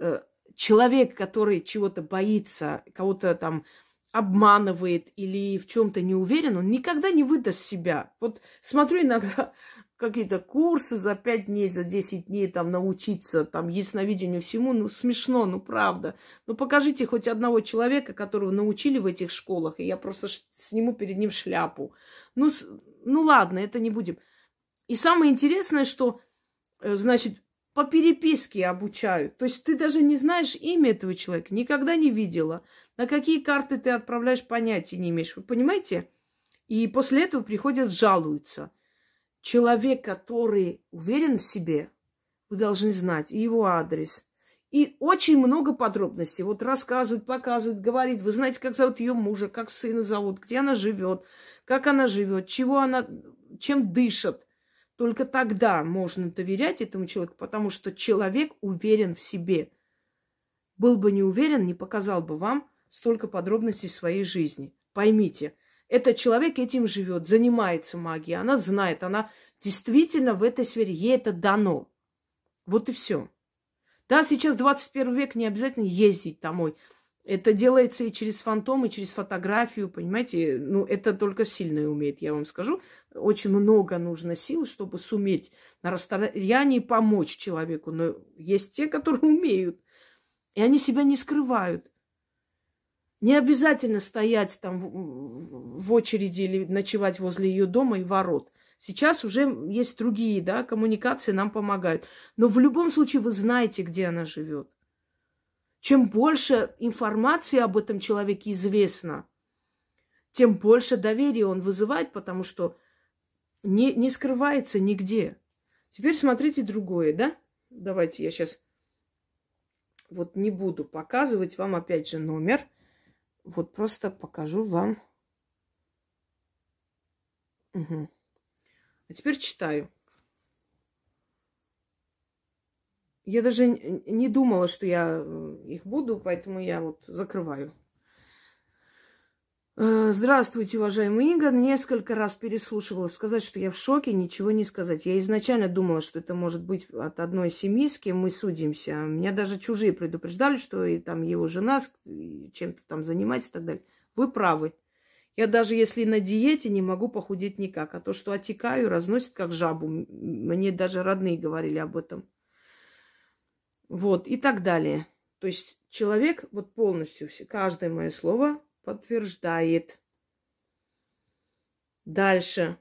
Э, человек, который чего-то боится, кого-то там обманывает или в чем-то не уверен, он никогда не выдаст себя. Вот смотрю иногда какие-то курсы за пять дней, за 10 дней там научиться, там ясновидению всему, ну смешно, ну правда. Ну покажите хоть одного человека, которого научили в этих школах, и я просто сниму перед ним шляпу. Ну, ну ладно, это не будем. И самое интересное, что, э, значит, по переписке обучают. То есть ты даже не знаешь имя этого человека, никогда не видела. На какие карты ты отправляешь, понятия не имеешь. Вы понимаете? И после этого приходят, жалуются. Человек, который уверен в себе, вы должны знать и его адрес. И очень много подробностей. Вот рассказывают, показывают, говорит. Вы знаете, как зовут ее мужа, как сына зовут, где она живет, как она живет, чего она, чем дышит. Только тогда можно доверять этому человеку, потому что человек уверен в себе. Был бы не уверен, не показал бы вам столько подробностей своей жизни. Поймите, этот человек этим живет, занимается магией, она знает, она действительно в этой сфере, ей это дано. Вот и все. Да, сейчас 21 век, не обязательно ездить домой. Это делается и через фантом, и через фотографию, понимаете? Ну, это только сильные умеет, я вам скажу. Очень много нужно сил, чтобы суметь на расстоянии помочь человеку. Но есть те, которые умеют. И они себя не скрывают. Не обязательно стоять там в очереди или ночевать возле ее дома и ворот. Сейчас уже есть другие, да, коммуникации нам помогают. Но в любом случае вы знаете, где она живет. Чем больше информации об этом человеке известно, тем больше доверия он вызывает, потому что не, не скрывается нигде. Теперь смотрите другое, да? Давайте я сейчас вот не буду показывать вам опять же номер. Вот просто покажу вам. Угу. А теперь читаю. Я даже не думала, что я э, их буду, поэтому я вот закрываю. Э, здравствуйте, уважаемый Игорь. Несколько раз переслушивала. Сказать, что я в шоке, ничего не сказать. Я изначально думала, что это может быть от одной семьи, с кем мы судимся. Меня даже чужие предупреждали, что и там его жена чем-то там занимается и так далее. Вы правы. Я даже если на диете не могу похудеть никак. А то, что отекаю, разносит как жабу. Мне даже родные говорили об этом. Вот, и так далее. То есть человек вот полностью, каждое мое слово подтверждает. Дальше.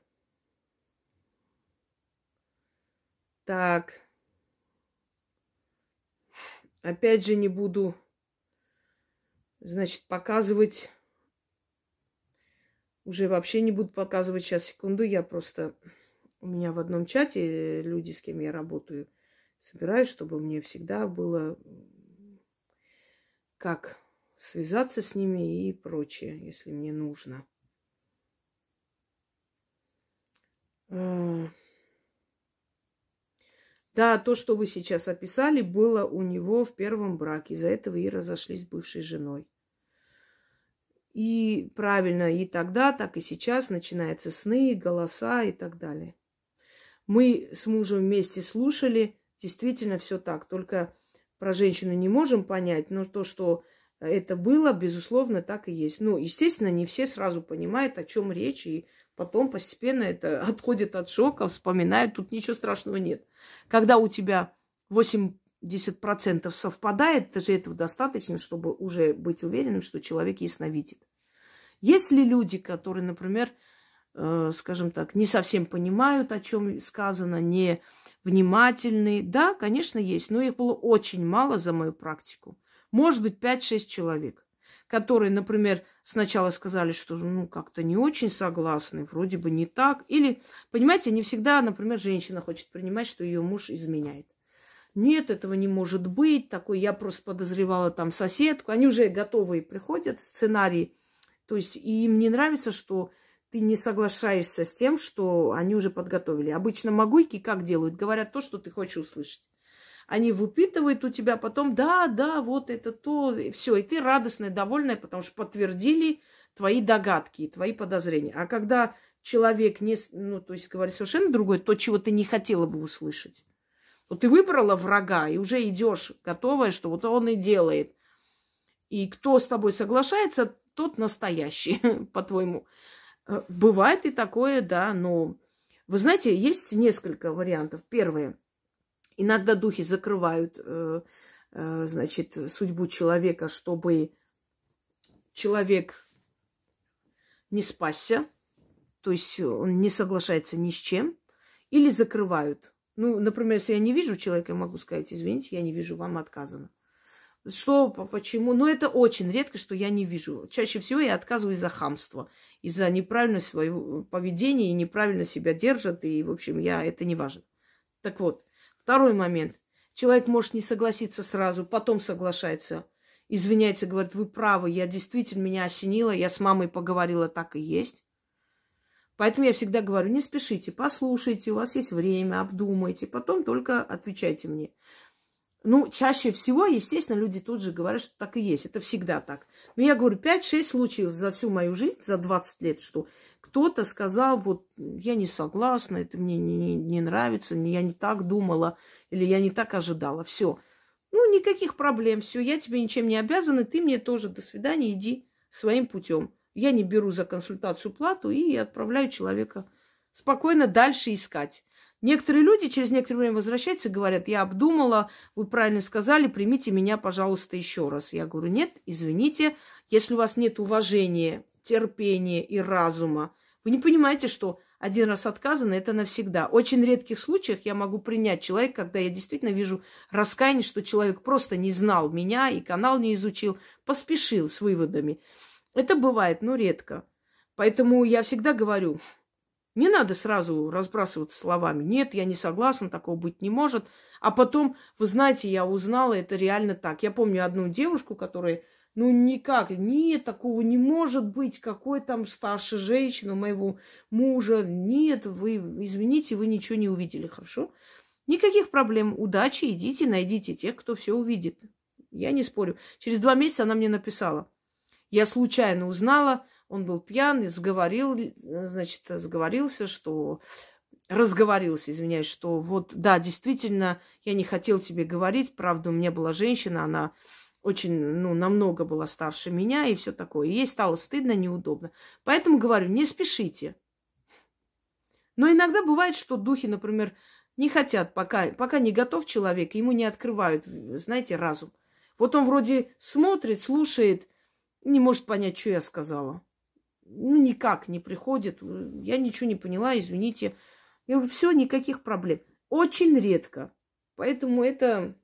Так. Опять же не буду, значит, показывать. Уже вообще не буду показывать. Сейчас, секунду, я просто... У меня в одном чате люди, с кем я работаю, собираюсь, чтобы мне всегда было как связаться с ними и прочее, если мне нужно. А. Да, то, что вы сейчас описали, было у него в первом браке. Из-за этого и разошлись с бывшей женой. И правильно, и тогда, так и сейчас начинаются сны, голоса и так далее. Мы с мужем вместе слушали, действительно все так. Только про женщину не можем понять, но то, что это было, безусловно, так и есть. Ну, естественно, не все сразу понимают, о чем речь, и потом постепенно это отходит от шока, вспоминают, тут ничего страшного нет. Когда у тебя 80% совпадает, даже этого достаточно, чтобы уже быть уверенным, что человек ясновидит. Есть ли люди, которые, например, э, скажем так, не совсем понимают, о чем сказано, не внимательны? Да, конечно, есть, но их было очень мало за мою практику. Может быть, 5-6 человек, которые, например, сначала сказали, что ну как-то не очень согласны, вроде бы не так. Или, понимаете, не всегда, например, женщина хочет принимать, что ее муж изменяет. Нет, этого не может быть. Такой я просто подозревала там соседку. Они уже готовые приходят, сценарии. То есть и им не нравится, что ты не соглашаешься с тем, что они уже подготовили. Обычно могуйки как делают? Говорят то, что ты хочешь услышать. Они выпитывают у тебя потом, да, да, вот это то, и все. И ты радостная, довольная, потому что подтвердили твои догадки, твои подозрения. А когда человек не, ну, то есть говорит совершенно другое, то, чего ты не хотела бы услышать, Вот ты выбрала врага и уже идешь готовая, что вот он и делает. И кто с тобой соглашается, тот настоящий, по-твоему. Э, бывает и такое, да, но вы знаете, есть несколько вариантов. Первое. Иногда духи закрывают, э, э, значит, судьбу человека, чтобы человек не спасся, то есть он не соглашается ни с чем, или закрывают. Ну, например, если я не вижу человека, я могу сказать, извините, я не вижу, вам отказано. Что, почему? Но это очень редко, что я не вижу. Чаще всего я отказываю из-за хамства, из-за неправильности своего поведения и неправильно себя держат. И, в общем, я это не важно. Так вот, второй момент. Человек может не согласиться сразу, потом соглашается, извиняется, говорит, вы правы, я действительно меня осенила, я с мамой поговорила, так и есть. Поэтому я всегда говорю, не спешите, послушайте, у вас есть время, обдумайте, потом только отвечайте мне. Ну, чаще всего, естественно, люди тут же говорят, что так и есть. Это всегда так. Но я говорю, 5-6 случаев за всю мою жизнь, за 20 лет, что кто-то сказал, вот, я не согласна, это мне не, не, не нравится, я не так думала, или я не так ожидала. Все. Ну, никаких проблем, все, я тебе ничем не обязана, ты мне тоже, до свидания, иди своим путем. Я не беру за консультацию плату и отправляю человека спокойно дальше искать. Некоторые люди через некоторое время возвращаются и говорят, я обдумала, вы правильно сказали, примите меня, пожалуйста, еще раз. Я говорю, нет, извините, если у вас нет уважения, терпения и разума, вы не понимаете, что один раз отказано, это навсегда. Очень редких случаях я могу принять человека, когда я действительно вижу раскаяние, что человек просто не знал меня и канал не изучил, поспешил с выводами. Это бывает, но редко. Поэтому я всегда говорю, не надо сразу разбрасываться словами. Нет, я не согласна, такого быть не может. А потом, вы знаете, я узнала, это реально так. Я помню одну девушку, которая, ну никак, нет, такого не может быть. Какой там старшая женщина моего мужа. Нет, вы, извините, вы ничего не увидели, хорошо? Никаких проблем. Удачи, идите, найдите тех, кто все увидит. Я не спорю. Через два месяца она мне написала. Я случайно узнала, он был пьян и сговорил, значит, сговорился, что разговорился, извиняюсь, что вот, да, действительно, я не хотел тебе говорить, правда, у меня была женщина, она очень, ну, намного была старше меня и все такое. И ей стало стыдно, неудобно. Поэтому говорю, не спешите. Но иногда бывает, что духи, например, не хотят, пока, пока не готов человек, ему не открывают, знаете, разум. Вот он вроде смотрит, слушает, не может понять, что я сказала ну, никак не приходит. Я ничего не поняла, извините. Говорю, все, никаких проблем. Очень редко. Поэтому это...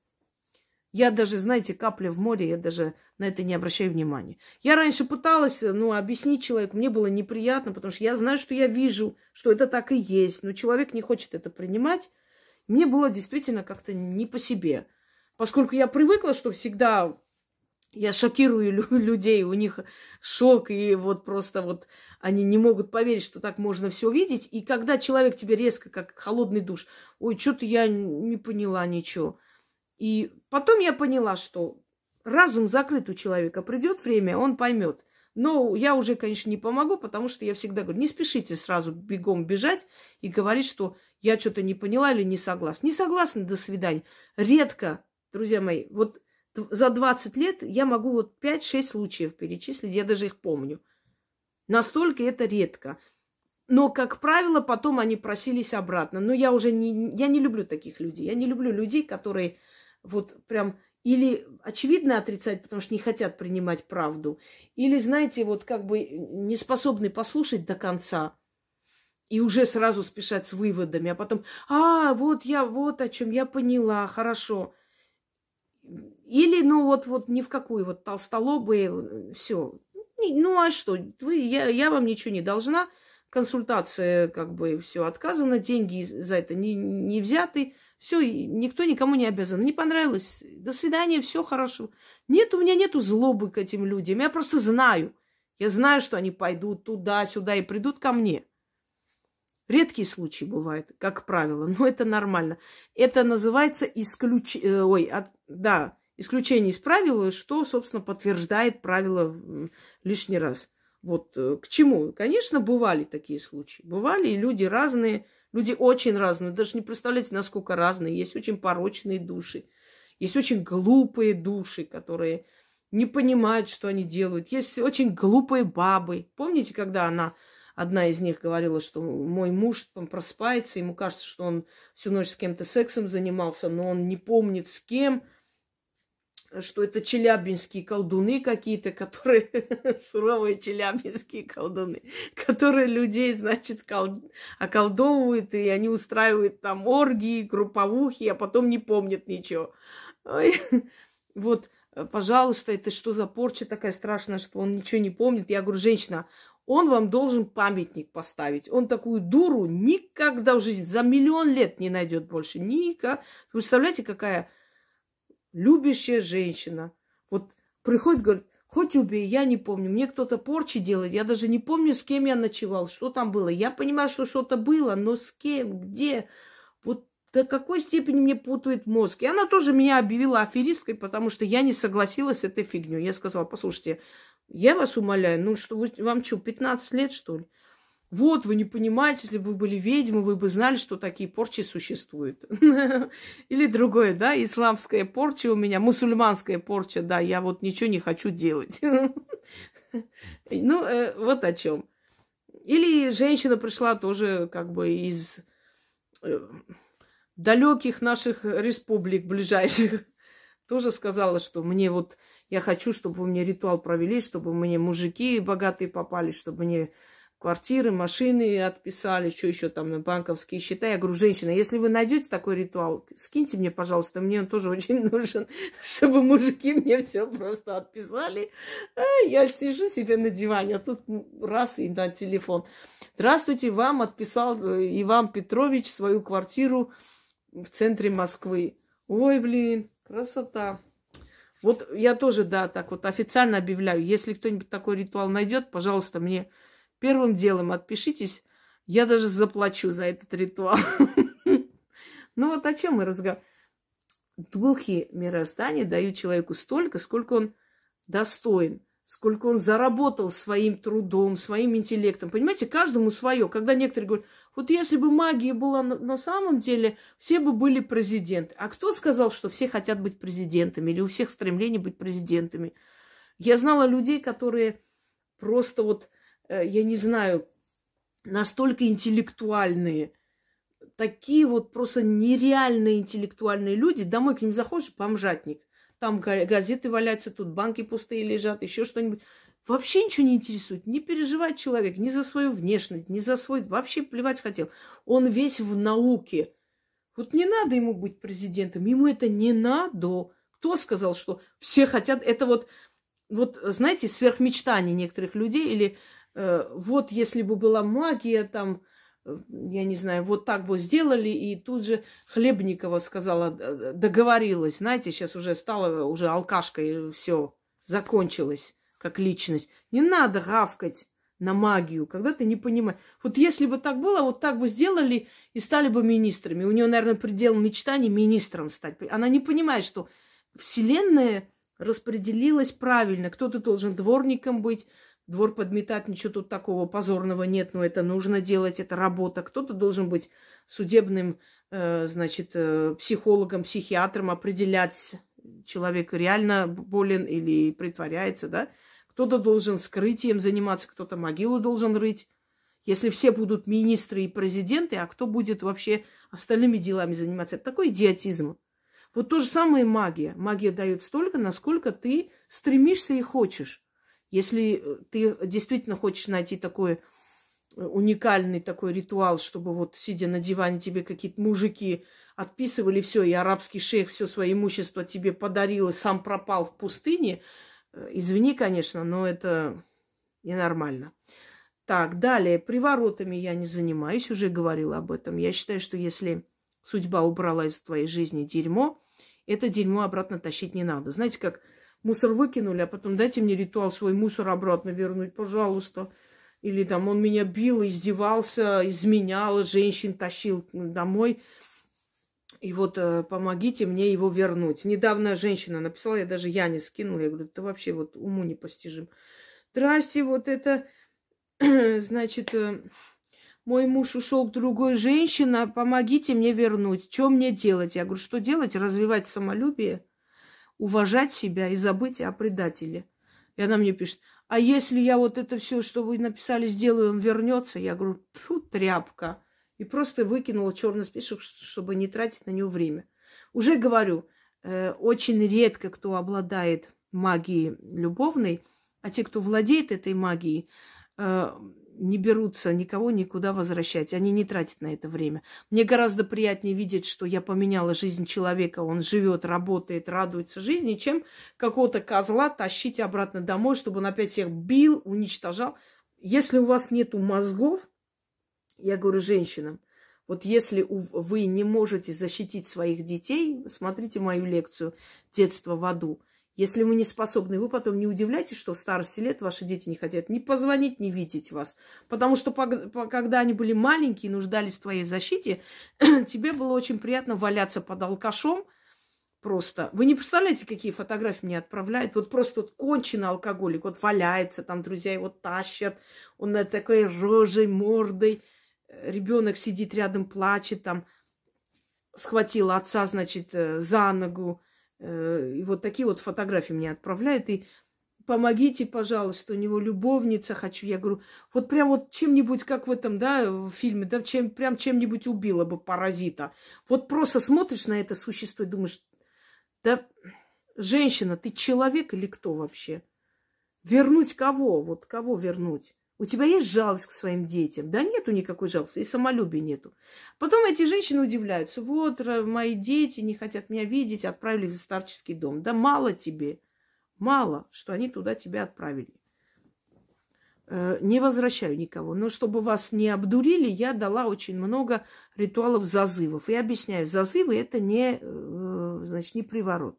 Я даже, знаете, капля в море, я даже на это не обращаю внимания. Я раньше пыталась, ну, объяснить человеку, мне было неприятно, потому что я знаю, что я вижу, что это так и есть, но человек не хочет это принимать. Мне было действительно как-то не по себе. Поскольку я привыкла, что всегда я шокирую людей, у них шок, и вот просто вот они не могут поверить, что так можно все видеть. И когда человек тебе резко, как холодный душ, ой, что-то я не поняла ничего. И потом я поняла, что разум закрыт у человека, придет время, он поймет. Но я уже, конечно, не помогу, потому что я всегда говорю, не спешите сразу бегом бежать и говорить, что я что-то не поняла или не согласна. Не согласна, до свидания. Редко, друзья мои, вот за 20 лет я могу вот 5-6 случаев перечислить, я даже их помню. Настолько это редко. Но, как правило, потом они просились обратно. Но я уже не, я не люблю таких людей. Я не люблю людей, которые вот прям или очевидно отрицать, потому что не хотят принимать правду, или, знаете, вот как бы не способны послушать до конца и уже сразу спешать с выводами, а потом, а, вот я, вот о чем я поняла, хорошо. Или, ну, вот, вот ни в какую, вот толстолобые, все. Ну, а что, вы, я, я вам ничего не должна, консультация, как бы, все отказано, деньги за это не, не взяты, все, никто никому не обязан. Не понравилось, до свидания, все хорошо. Нет, у меня нету злобы к этим людям, я просто знаю. Я знаю, что они пойдут туда-сюда и придут ко мне. Редкие случаи бывают, как правило, но это нормально. Это называется исключ... Э, ой, от... да, исключение из правила, что, собственно, подтверждает правило лишний раз. Вот э, к чему? Конечно, бывали такие случаи. Бывали, и люди разные, Люди очень разные. Даже не представляете, насколько разные. Есть очень порочные души. Есть очень глупые души, которые не понимают, что они делают. Есть очень глупые бабы. Помните, когда она, одна из них говорила, что мой муж он просыпается, ему кажется, что он всю ночь с кем-то сексом занимался, но он не помнит с кем, что это челябинские колдуны какие-то, которые суровые челябинские колдуны, которые людей, значит, кол... околдовывают, и они устраивают там оргии, групповухи, а потом не помнят ничего. Ой. Вот Э, пожалуйста, это что за порча такая страшная, что он ничего не помнит. Я говорю, женщина, он вам должен памятник поставить. Он такую дуру никогда в жизни, за миллион лет не найдет больше. Вы представляете, какая любящая женщина. Вот приходит, говорит, хоть убей, я не помню. Мне кто-то порчи делает. Я даже не помню, с кем я ночевал, что там было. Я понимаю, что что-то было, но с кем, где. Вот до какой степени мне путает мозг. И она тоже меня объявила аферисткой, потому что я не согласилась с этой фигней. Я сказала, послушайте, я вас умоляю, ну что, вы, вам что, 15 лет, что ли? Вот, вы не понимаете, если бы вы были ведьмы, вы бы знали, что такие порчи существуют. Или другое, да, исламская порча у меня, мусульманская порча, да, я вот ничего не хочу делать. Ну, э, вот о чем. Или женщина пришла тоже как бы из э, далеких наших республик ближайших, тоже сказала, что мне вот, я хочу, чтобы вы мне ритуал провели, чтобы мне мужики богатые попали, чтобы мне квартиры, машины отписали, что еще там на банковские счета. Я говорю, женщина, если вы найдете такой ритуал, скиньте мне, пожалуйста, мне он тоже очень нужен, чтобы мужики мне все просто отписали. А я сижу себе на диване, а тут раз и на телефон. Здравствуйте, вам отписал э, Иван Петрович свою квартиру в центре Москвы. Ой, блин, красота. Вот я тоже, да, так вот официально объявляю. Если кто-нибудь такой ритуал найдет, пожалуйста, мне первым делом отпишитесь. Я даже заплачу за этот ритуал. Ну вот о чем мы разговариваем. Духи мироздания дают человеку столько, сколько он достоин, сколько он заработал своим трудом, своим интеллектом. Понимаете, каждому свое. Когда некоторые говорят, вот если бы магия была на, самом деле, все бы были президенты. А кто сказал, что все хотят быть президентами или у всех стремление быть президентами? Я знала людей, которые просто вот, я не знаю, настолько интеллектуальные, такие вот просто нереальные интеллектуальные люди. Домой к ним заходишь, бомжатник. Там газеты валяются, тут банки пустые лежат, еще что-нибудь. Вообще ничего не интересует. Не переживает человек ни за свою внешность, ни за свой... Вообще плевать хотел. Он весь в науке. Вот не надо ему быть президентом. Ему это не надо. Кто сказал, что все хотят... Это вот, вот знаете, сверхмечтание некоторых людей. Или э, вот если бы была магия, там, э, я не знаю, вот так бы сделали, и тут же Хлебникова сказала, договорилась. Знаете, сейчас уже стала уже алкашкой, все, закончилось как личность. Не надо гавкать на магию, когда ты не понимаешь. Вот если бы так было, вот так бы сделали и стали бы министрами. У нее, наверное, предел мечтаний министром стать. Она не понимает, что Вселенная распределилась правильно. Кто-то должен дворником быть, двор подметать, ничего тут такого позорного нет, но это нужно делать, это работа. Кто-то должен быть судебным, э, значит, э, психологом, психиатром, определять, человек реально болен или притворяется, да. Кто-то должен скрытием заниматься, кто-то могилу должен рыть. Если все будут министры и президенты, а кто будет вообще остальными делами заниматься? Это такой идиотизм. Вот то же самое магия. Магия дает столько, насколько ты стремишься и хочешь. Если э, ты действительно хочешь найти такой э, уникальный такой ритуал, чтобы вот сидя на диване тебе какие-то мужики отписывали все, и арабский шейх все свое имущество тебе подарил и сам пропал в пустыне – Э, извини, конечно, но это ненормально. Так, далее, приворотами я не занимаюсь, уже говорила об этом. Я считаю, что если судьба убрала из твоей жизни дерьмо, это дерьмо обратно тащить не надо. Знаете, как мусор выкинули, а потом дайте мне ритуал свой мусор обратно вернуть, пожалуйста. Или там он меня бил, издевался, изменял, женщин тащил домой. И вот э, помогите мне его вернуть. Недавно женщина написала, я даже я не скинула. Я говорю, это вообще вот уму непостижим. Здрасте, вот это, значит, э, мой муж ушел к другой женщине, помогите мне вернуть. Что мне делать? Я говорю, что делать? Развивать самолюбие, уважать себя и забыть о предателе. И она мне пишет, а если я вот это все, что вы написали, сделаю, он вернется? Я говорю, фу, тряпка. И просто выкинула черный список, чтобы не тратить на него время. Уже говорю, э, очень редко кто обладает магией любовной, а те, кто владеет этой магией, э, не берутся никого никуда возвращать. Они не тратят на это время. Мне гораздо приятнее видеть, что я поменяла жизнь человека. Он живет, работает, радуется жизни, чем какого-то козла тащить обратно домой, чтобы он опять всех бил, уничтожал. Если у вас нету мозгов, я говорю женщинам, вот если вы не можете защитить своих детей, смотрите мою лекцию «Детство в аду». Если вы не способны, вы потом не удивляйтесь, что в старости лет ваши дети не хотят ни позвонить, ни видеть вас. Потому что когда они были маленькие, нуждались в твоей защите, тебе было очень приятно валяться под алкашом, просто. Вы не представляете, какие фотографии мне отправляют. Вот просто вот конченый алкоголик, вот валяется, там друзья его тащат, он на такой рожей, мордой, ребенок сидит рядом, плачет, там схватил отца, значит, э, за ногу, и вот такие вот фотографии мне отправляют. И помогите, пожалуйста, у него любовница хочу. Я говорю, вот прям вот чем-нибудь, как в этом, да, в фильме, да, чем, прям чем-нибудь убила бы паразита. Вот просто смотришь на это существо и думаешь, да, женщина, ты человек или кто вообще? Вернуть кого? Вот кого вернуть? У тебя есть жалость к своим детям? Да нету никакой жалости, и самолюбия нету. Потом эти женщины удивляются. Вот, мои дети не хотят меня видеть, отправили в старческий дом. Да мало тебе, мало, что они туда тебя отправили. Э, не возвращаю никого. Но чтобы вас не обдурили, я дала очень много ритуалов зазывов. И объясняю, зазывы это не, э, значит, не приворот.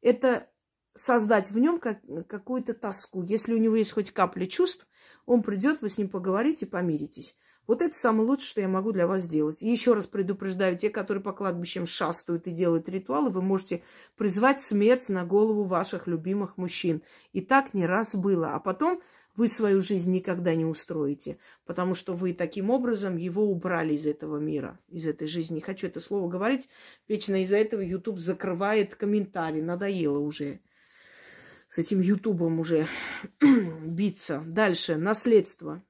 Это создать в нем как, какую-то тоску. Если у него есть хоть капля чувств, он придет, вы с ним поговорите, помиритесь. Вот это самое лучшее, что я могу для вас сделать. И еще раз предупреждаю, те, которые по кладбищам шастают и делают ритуалы, вы можете призвать смерть на голову ваших любимых мужчин. И так не раз было. А потом вы свою жизнь никогда не устроите, потому что вы таким образом его убрали из этого мира, из этой жизни. Не хочу это слово говорить, вечно из-за этого YouTube закрывает комментарии, надоело уже с этим Ютубом уже биться. Дальше, наследство.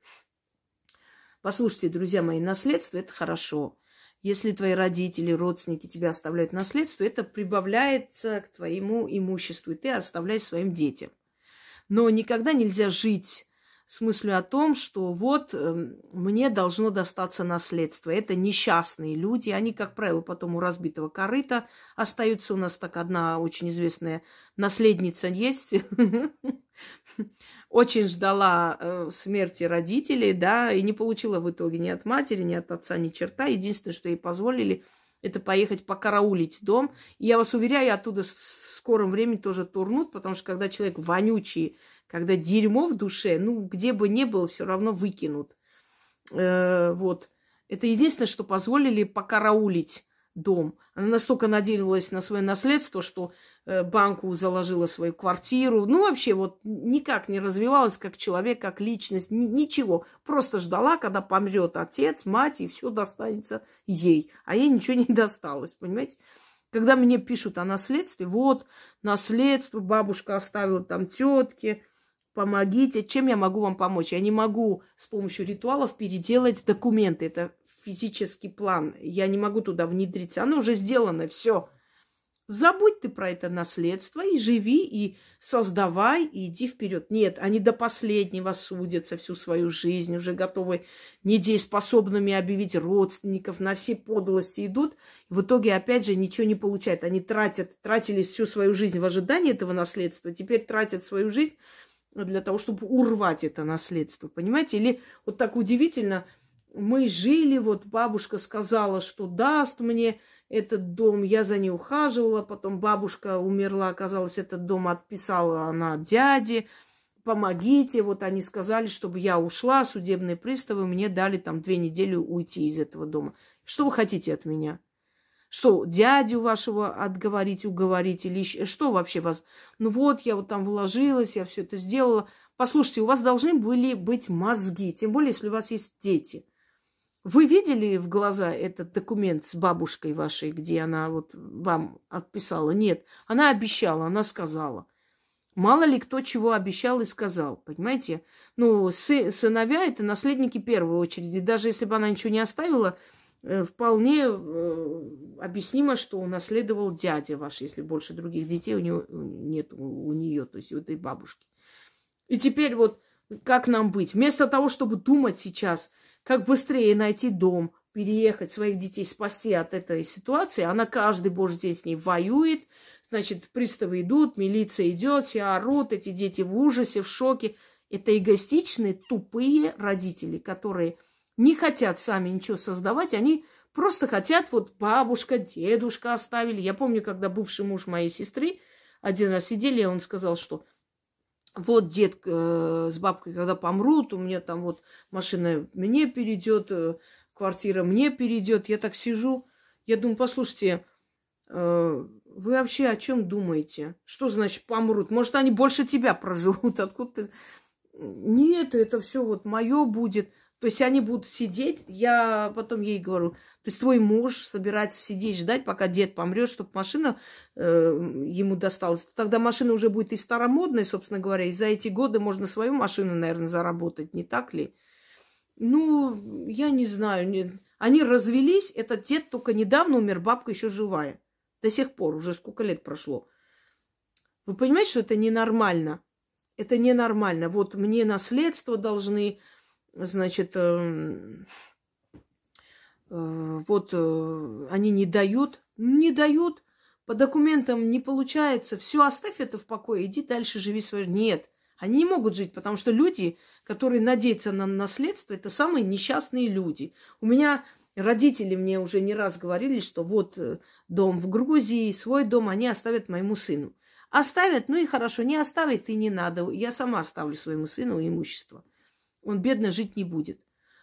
Послушайте, друзья мои, наследство – это хорошо. Если твои родители, родственники тебя оставляют наследство, это прибавляется к твоему имуществу, и ты оставляешь своим детям. Но никогда нельзя жить с мыслью о том, что вот э, мне должно достаться наследство. Это несчастные люди, они, как правило, потом у разбитого корыта остаются. У нас так одна очень известная наследница есть, очень ждала э, смерти родителей, да, и не получила в итоге ни от матери, ни от отца, ни черта. Единственное, что ей позволили, это поехать покараулить дом. И я вас уверяю, оттуда в скором времени тоже турнут, потому что когда человек вонючий, когда дерьмо в душе, ну, где бы ни было, все равно выкинут. Э, вот. Это единственное, что позволили покараулить дом. Она настолько надеялась на свое наследство, что э, банку заложила свою квартиру. Ну, вообще, вот никак не развивалась как человек, как личность, ни, ничего. Просто ждала, когда помрет отец, мать, и все достанется ей. А ей ничего не досталось, понимаете? Когда мне пишут о наследстве, вот, наследство бабушка оставила там тетке, помогите, чем я могу вам помочь? Я не могу с помощью ритуалов переделать документы. Это физический план. Я не могу туда внедриться. Оно уже сделано, все. Забудь ты про это наследство и живи, и создавай, и иди вперед. Нет, они до последнего судятся всю свою жизнь, уже готовы недееспособными объявить родственников, на все подлости идут. В итоге, опять же, ничего не получают. Они тратят, тратили всю свою жизнь в ожидании этого наследства, теперь тратят свою жизнь для того, чтобы урвать это наследство, понимаете? Или вот так удивительно, мы жили, вот бабушка сказала, что даст мне этот дом, я за ней ухаживала, потом бабушка умерла, оказалось, этот дом отписала она дяде, помогите, вот они сказали, чтобы я ушла, судебные приставы мне дали там две недели уйти из этого дома. Что вы хотите от меня? Что, дядю вашего отговорить, уговорить или еще? Что вообще вас? Ну вот, я вот там вложилась, я все это сделала. Послушайте, у вас должны были быть мозги, тем более, если у вас есть дети. Вы видели в глаза этот документ с бабушкой вашей, где она вот вам отписала? Нет. Она обещала, она сказала. Мало ли кто чего обещал и сказал, понимаете? Ну, сы, сыновья – это наследники первой очереди. Даже если бы она ничего не оставила, вполне э, объяснимо, что унаследовал дядя ваш, если больше других детей у него нет у, у нее, то есть у этой бабушки. И теперь вот как нам быть? Вместо того, чтобы думать сейчас, как быстрее найти дом, переехать, своих детей спасти от этой ситуации, она каждый божий день с ней воюет, Значит, приставы идут, милиция идет, все орут, эти дети в ужасе, в шоке. Это эгоистичные, тупые родители, которые не хотят сами ничего создавать, они просто хотят, вот бабушка, дедушка оставили. Я помню, когда бывший муж моей сестры один раз сидели, он сказал, что вот дед э, с бабкой, когда помрут, у меня там вот машина мне перейдет, э, квартира мне перейдет. Я так сижу, я думаю, послушайте, э, вы вообще о чем думаете? Что значит помрут? Может, они больше тебя проживут? Откуда ты? Нет, это все вот мое будет. То есть они будут сидеть, я потом ей говорю, то есть твой муж собирается сидеть, ждать, пока дед помрет, чтобы машина э, ему досталась. Тогда машина уже будет и старомодной, собственно говоря, и за эти годы можно свою машину, наверное, заработать, не так ли? Ну, я не знаю. Не... Они развелись, этот дед только недавно умер, бабка еще живая. До сих пор, уже сколько лет прошло. Вы понимаете, что это ненормально? Это ненормально. Вот мне наследство должны, значит, э, э, вот э, они не дают, не дают, по документам не получается. Все, оставь это в покое, иди дальше, живи свою. Нет, они не могут жить, потому что люди, которые надеются на наследство, это самые несчастные люди. У меня Родители мне уже не раз говорили, что вот э, дом в Грузии, свой дом они оставят моему сыну. Оставят, ну и хорошо, не оставить и не надо. Я сама оставлю своему сыну имущество. Он бедно жить не будет.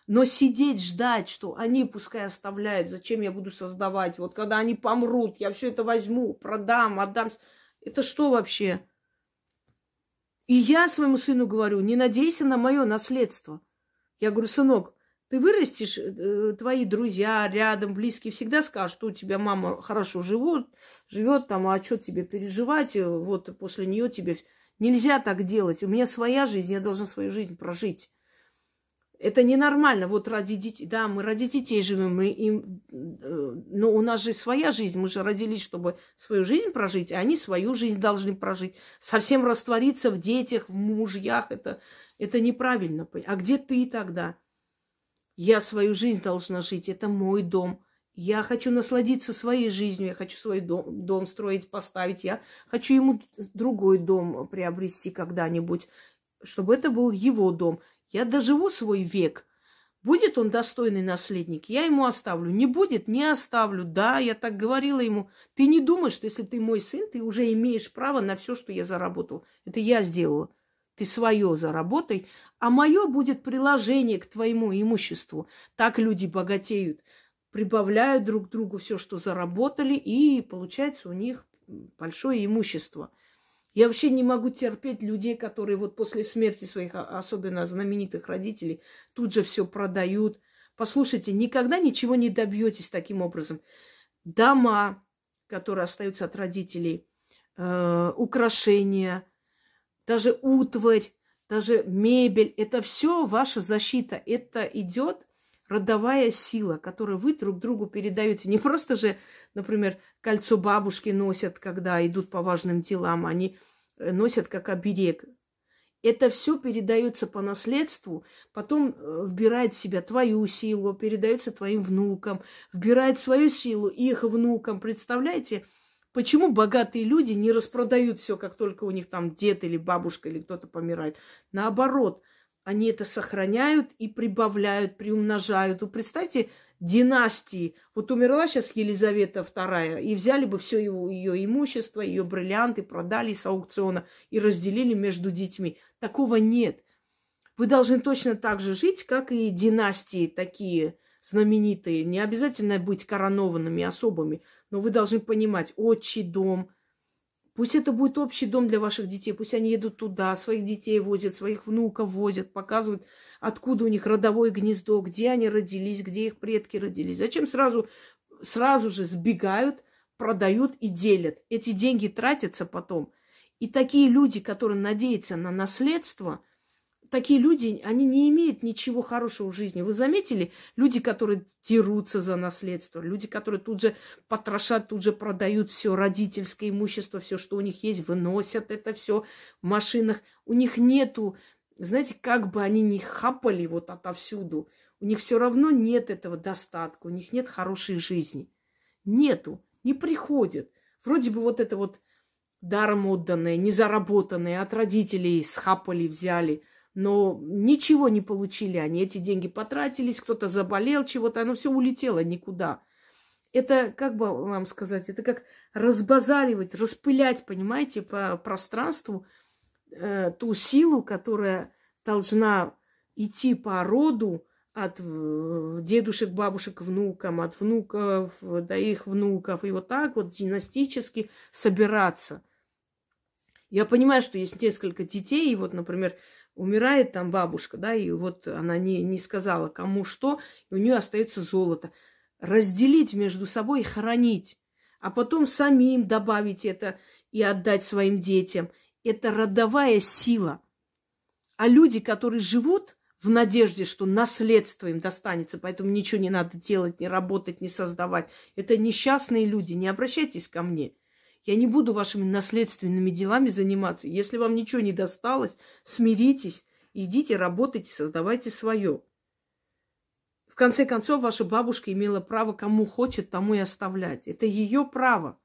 Но сидеть, ждать, что они пускай оставляют, зачем я буду создавать, вот когда они помрут, я все это возьму, продам, отдам. Это что вообще? И я своему сыну говорю, не надейся на мое наследство. Я говорю, сынок, ты вырастешь, э, твои друзья рядом, близкие всегда скажут, что у тебя мама хорошо живет, живет там, а что тебе переживать, вот после нее тебе нельзя так делать. У меня своя жизнь, я должна свою жизнь прожить. Это ненормально. Вот ради детей, да, мы ради детей живем, мы им, э, но у нас же своя жизнь, мы же родились, чтобы свою жизнь прожить, а они свою жизнь должны прожить. Совсем раствориться в детях, в мужьях, это, это неправильно. А где ты тогда? Я свою жизнь должна жить, это мой дом. Я хочу насладиться своей жизнью, я хочу свой дом, дом строить, поставить. Я хочу ему другой дом приобрести когда-нибудь, чтобы это был его дом. Я доживу свой век. Будет он достойный наследник, я ему оставлю. Не будет, не оставлю. Да, я так говорила ему. Ты не думаешь, что если ты мой сын, ты уже имеешь право на все, что я заработал. Это я сделала. Ты свое заработай, а мое будет приложение к твоему имуществу. Так люди богатеют, прибавляют друг другу все, что заработали, и получается у них большое имущество. Я вообще не могу терпеть людей, которые вот после смерти своих, а, особенно знаменитых родителей, тут же все продают. Послушайте, никогда ничего не добьетесь таким образом. Дома, которые остаются от родителей, э, украшения, даже утварь, даже мебель, это все ваша защита. Это идет родовая сила, которую вы друг другу передаете. Не просто же, например, кольцо бабушки носят, когда идут по важным делам, они э, носят как оберег. Это все передается по наследству, потом э, вбирает в себя твою силу, передается твоим внукам, вбирает свою силу их внукам. Представляете, Почему богатые люди не распродают все, как только у них там дед или бабушка или кто-то помирает? Наоборот, они это сохраняют и прибавляют, приумножают. Вы представьте, династии. Вот умерла сейчас Елизавета II, и взяли бы все его, ее имущество, ее бриллианты, продали с аукциона и разделили между детьми. Такого нет. Вы должны точно так же жить, как и династии такие знаменитые. Не обязательно быть коронованными особами. Но вы должны понимать, отчий дом, Пусть это будет общий дом для ваших детей, пусть они едут туда, своих детей возят, своих внуков возят, показывают, откуда у них родовое гнездо, где они родились, где их предки родились. Зачем сразу, сразу же сбегают, продают и делят? Эти деньги тратятся потом. И такие люди, которые надеются на наследство – такие люди, они не имеют ничего хорошего в жизни. Вы заметили, люди, которые дерутся за наследство, люди, которые тут же потрошат, тут же продают все родительское имущество, все, что у них есть, выносят это все в машинах. У них нету, знаете, как бы они ни хапали вот отовсюду, у них все равно нет этого достатка, у них нет хорошей жизни. Нету, не приходит. Вроде бы вот это вот даром отданное, незаработанное, от родителей схапали, взяли – но ничего не получили они. Эти деньги потратились, кто-то заболел чего-то, оно все улетело никуда. Это, как бы вам сказать, это как разбазаривать, распылять, понимаете, по пространству э, ту силу, которая должна идти по роду от э, дедушек, бабушек, внукам, от внуков до их внуков, и вот так вот династически собираться. Я понимаю, что есть несколько детей, и вот, например, умирает там бабушка, да, и вот она не, не сказала кому что, и у нее остается золото. Разделить между собой и хранить, а потом самим добавить это и отдать своим детям. Это родовая сила. А люди, которые живут в надежде, что наследство им достанется, поэтому ничего не надо делать, не работать, не создавать, это несчастные люди. Не обращайтесь ко мне – я не буду вашими наследственными делами заниматься. Если вам ничего не досталось, смиритесь, идите, работайте, создавайте свое. В конце концов, ваша бабушка имела право, кому хочет, тому и оставлять. Это ее право.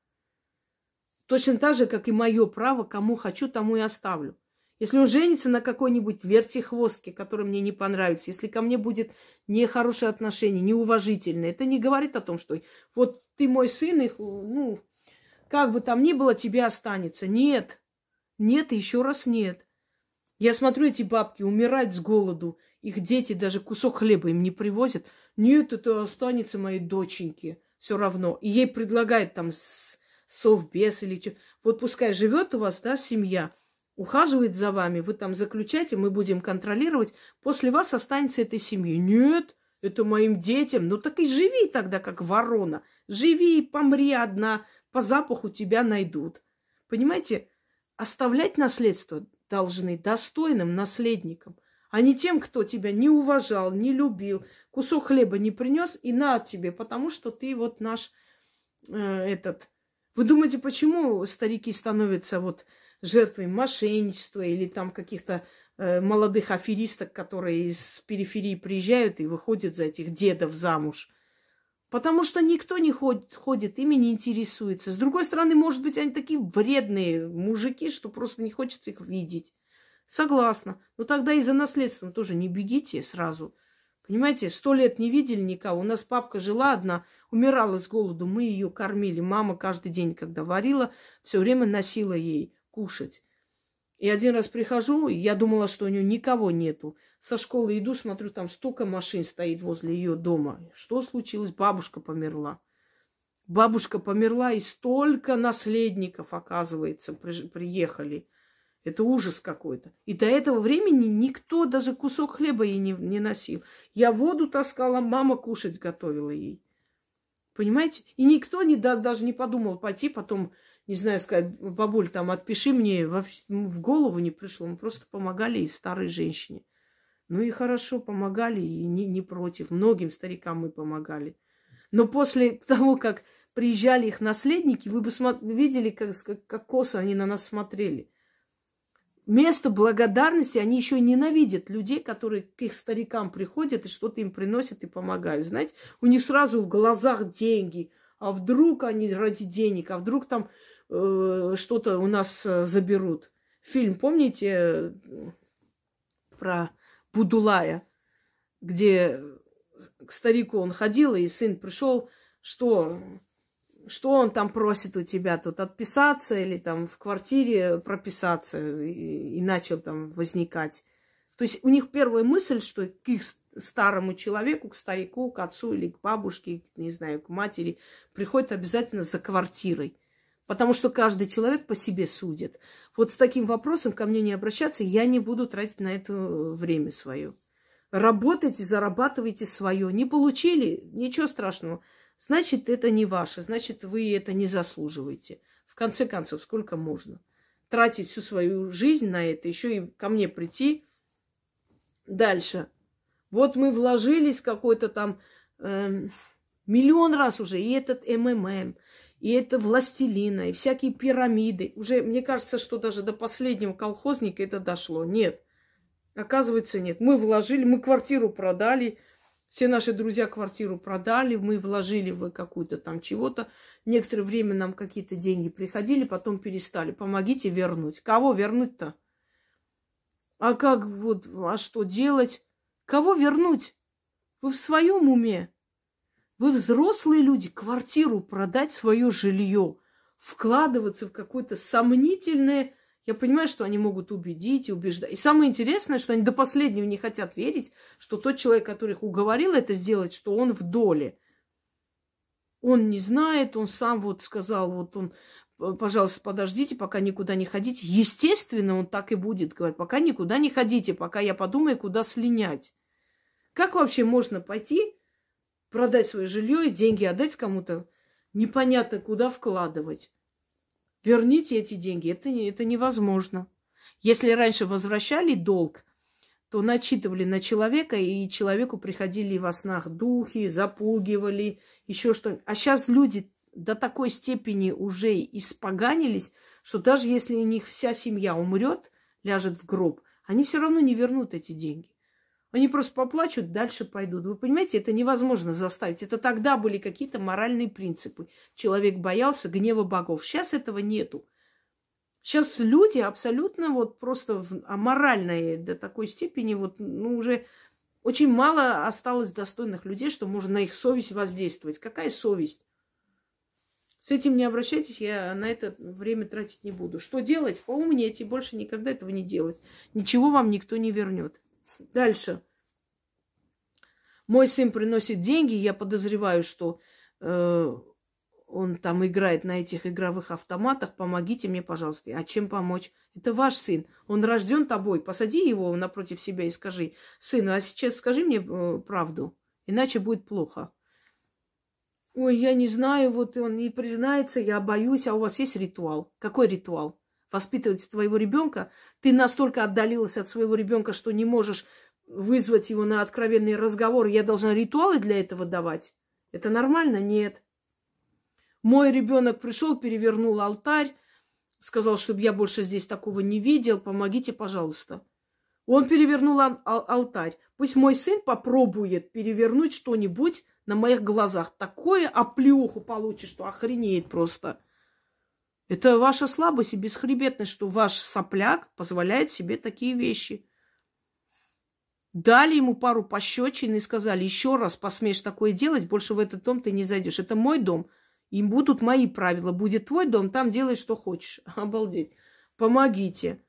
Точно так же, как и мое право, кому хочу, тому и оставлю. Если он женится на какой-нибудь вертихвостке, который мне не понравится, если ко мне будет нехорошее отношение, неуважительное, это не говорит о том, что вот ты мой сын, и, ну, как бы там ни было, тебе останется. Нет. Нет и еще раз нет. Я смотрю, эти бабки умирать с голоду. Их дети даже кусок хлеба им не привозят. Нет, это останется моей доченьке. Все равно. И ей предлагают там совбес или что. Вот пускай живет у вас, да, семья, ухаживает за вами, вы там заключаете, мы будем контролировать. После вас останется этой семьи. Нет, это моим детям. Ну так и живи тогда, как ворона. Живи и помри одна, по запаху тебя найдут. Понимаете, оставлять наследство должны достойным наследникам, а не тем, кто тебя не уважал, не любил, кусок хлеба не принес и на тебе, потому что ты вот наш э, этот. Вы думаете, почему старики становятся вот жертвой мошенничества или там каких-то э, молодых аферисток, которые из периферии приезжают и выходят за этих дедов замуж? Потому что никто не ходит, ходит, ими не интересуется. С другой стороны, может быть, они такие вредные мужики, что просто не хочется их видеть. Согласна. Но тогда и за наследством тоже не бегите сразу. Понимаете, сто лет не видели никого. У нас папка жила одна, умирала с голоду. Мы ее кормили. Мама каждый день, когда варила, все время носила ей кушать. И один раз прихожу, я думала, что у нее никого нету. Со школы иду, смотрю, там столько машин стоит возле ее дома. Что случилось? Бабушка померла. Бабушка померла, и столько наследников, оказывается, при, приехали. Это ужас какой-то. И до этого времени никто даже кусок хлеба ей не, не носил. Я воду таскала, мама кушать готовила ей. Понимаете? И никто не, да, даже не подумал пойти потом не знаю, сказать, бабуль, там, отпиши мне, вообще в голову не пришло. Мы просто помогали старой женщине. Ну и хорошо, помогали, и не, не против. Многим старикам мы помогали. Но после того, как приезжали их наследники, вы бы видели, как, как, косо они на нас смотрели. Вместо благодарности они еще ненавидят людей, которые к их старикам приходят и что-то им приносят и помогают. Знаете, у них сразу в глазах деньги. А вдруг они ради денег, а вдруг там Э, что-то у нас э, заберут. Фильм, помните, э, про Будулая, где к старику он ходил, и сын пришел, что, что он там просит у тебя тут отписаться или там в квартире прописаться, и, и начал там возникать. То есть у них первая мысль, что к их старому человеку, к старику, к отцу или к бабушке, не знаю, к матери, приходит обязательно за квартирой. Потому что каждый человек по себе судит. Вот с таким вопросом ко мне не обращаться, я не буду тратить на это время свое. Работайте, зарабатывайте свое. Не получили, ничего страшного. Значит, это не ваше, значит, вы это не заслуживаете. В конце концов, сколько можно? Тратить всю свою жизнь на это, еще и ко мне прийти. Дальше. Вот мы вложились какой-то там э, миллион раз уже, и этот МММ, и это властелина, и всякие пирамиды. Уже, мне кажется, что даже до последнего колхозника это дошло. Нет. Оказывается, нет. Мы вложили, мы квартиру продали, все наши друзья квартиру продали, мы вложили в какую-то там чего-то. Некоторое время нам какие-то деньги приходили, потом перестали. Помогите вернуть. Кого вернуть-то? А как вот, а что делать? Кого вернуть? Вы в своем уме? Вы взрослые люди, квартиру продать, свое жилье, вкладываться в какое-то сомнительное... Я понимаю, что они могут убедить и убеждать. И самое интересное, что они до последнего не хотят верить, что тот человек, который их уговорил это сделать, что он в доле. Он не знает, он сам вот сказал, вот он, пожалуйста, подождите, пока никуда не ходите. Естественно, он так и будет говорить, пока никуда не ходите, пока я подумаю, куда слинять. Как вообще можно пойти продать свое жилье и деньги отдать кому-то, непонятно куда вкладывать. Верните эти деньги. Это, это невозможно. Если раньше возвращали долг, то начитывали на человека, и человеку приходили во снах духи, запугивали, еще что-нибудь. А сейчас люди до такой степени уже испоганились, что даже если у них вся семья умрет, ляжет в гроб, они все равно не вернут эти деньги. Они просто поплачут, дальше пойдут. Вы понимаете, это невозможно заставить. Это тогда были какие-то моральные принципы. Человек боялся гнева богов. Сейчас этого нету. Сейчас люди абсолютно вот просто аморальные до такой степени, вот, ну, уже очень мало осталось достойных людей, что можно на их совесть воздействовать. Какая совесть? С этим не обращайтесь, я на это время тратить не буду. Что делать? Поумнейте, больше никогда этого не делать. Ничего вам никто не вернет. Дальше. Мой сын приносит деньги, я подозреваю, что э, он там играет на этих игровых автоматах. Помогите мне, пожалуйста. А чем помочь? Это ваш сын. Он рожден тобой. Посади его напротив себя и скажи, сын, а сейчас скажи мне э, правду, иначе будет плохо. Ой, я не знаю, вот он не признается, я боюсь, а у вас есть ритуал? Какой ритуал? Воспитывать твоего ребенка, ты настолько отдалилась от своего ребенка, что не можешь вызвать его на откровенный разговор. Я должна ритуалы для этого давать. Это нормально? Нет. Мой ребенок пришел, перевернул алтарь, сказал, чтобы я больше здесь такого не видел, помогите, пожалуйста. Он перевернул ал- алтарь. Пусть мой сын попробует перевернуть что-нибудь на моих глазах. Такое оплеуху получит, что охренеет просто. Это ваша слабость и бесхребетность, что ваш сопляк позволяет себе такие вещи. Дали ему пару пощечин и сказали, еще раз посмеешь такое делать, больше в этот дом ты не зайдешь. Это мой дом, им будут мои правила. Будет твой дом, там делай, что хочешь. Обалдеть. Помогите.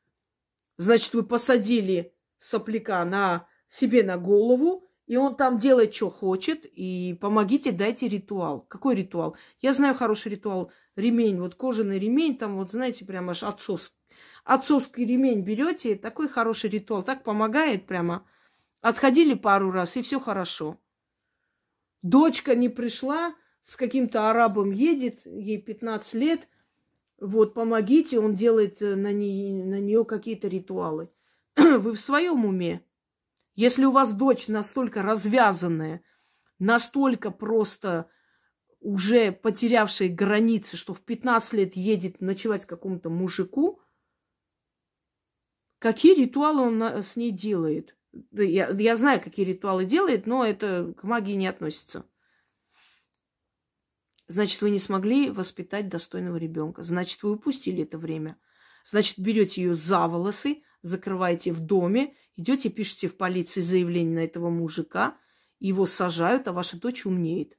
Значит, вы посадили сопляка на себе на голову, и он там делает, что хочет, и помогите, дайте ритуал. Какой ритуал? Я знаю хороший ритуал – ремень, вот кожаный ремень, там вот, знаете, прямо аж отцовский. Отцовский ремень берете, такой хороший ритуал, так помогает прямо. Отходили пару раз, и все хорошо. Дочка не пришла, с каким-то арабом едет, ей 15 лет, вот, помогите, он делает э, на, не, на нее какие-то ритуалы. Вы в своем уме? Если у вас дочь настолько развязанная, настолько просто уже потерявшей границы, что в 15 лет едет ночевать какому-то мужику, какие ритуалы он с ней делает? Я, я знаю, какие ритуалы делает, но это к магии не относится. Значит, вы не смогли воспитать достойного ребенка. Значит, вы упустили это время. Значит, берете ее за волосы, закрываете в доме, идете, пишете в полиции заявление на этого мужика, его сажают, а ваша дочь умнеет.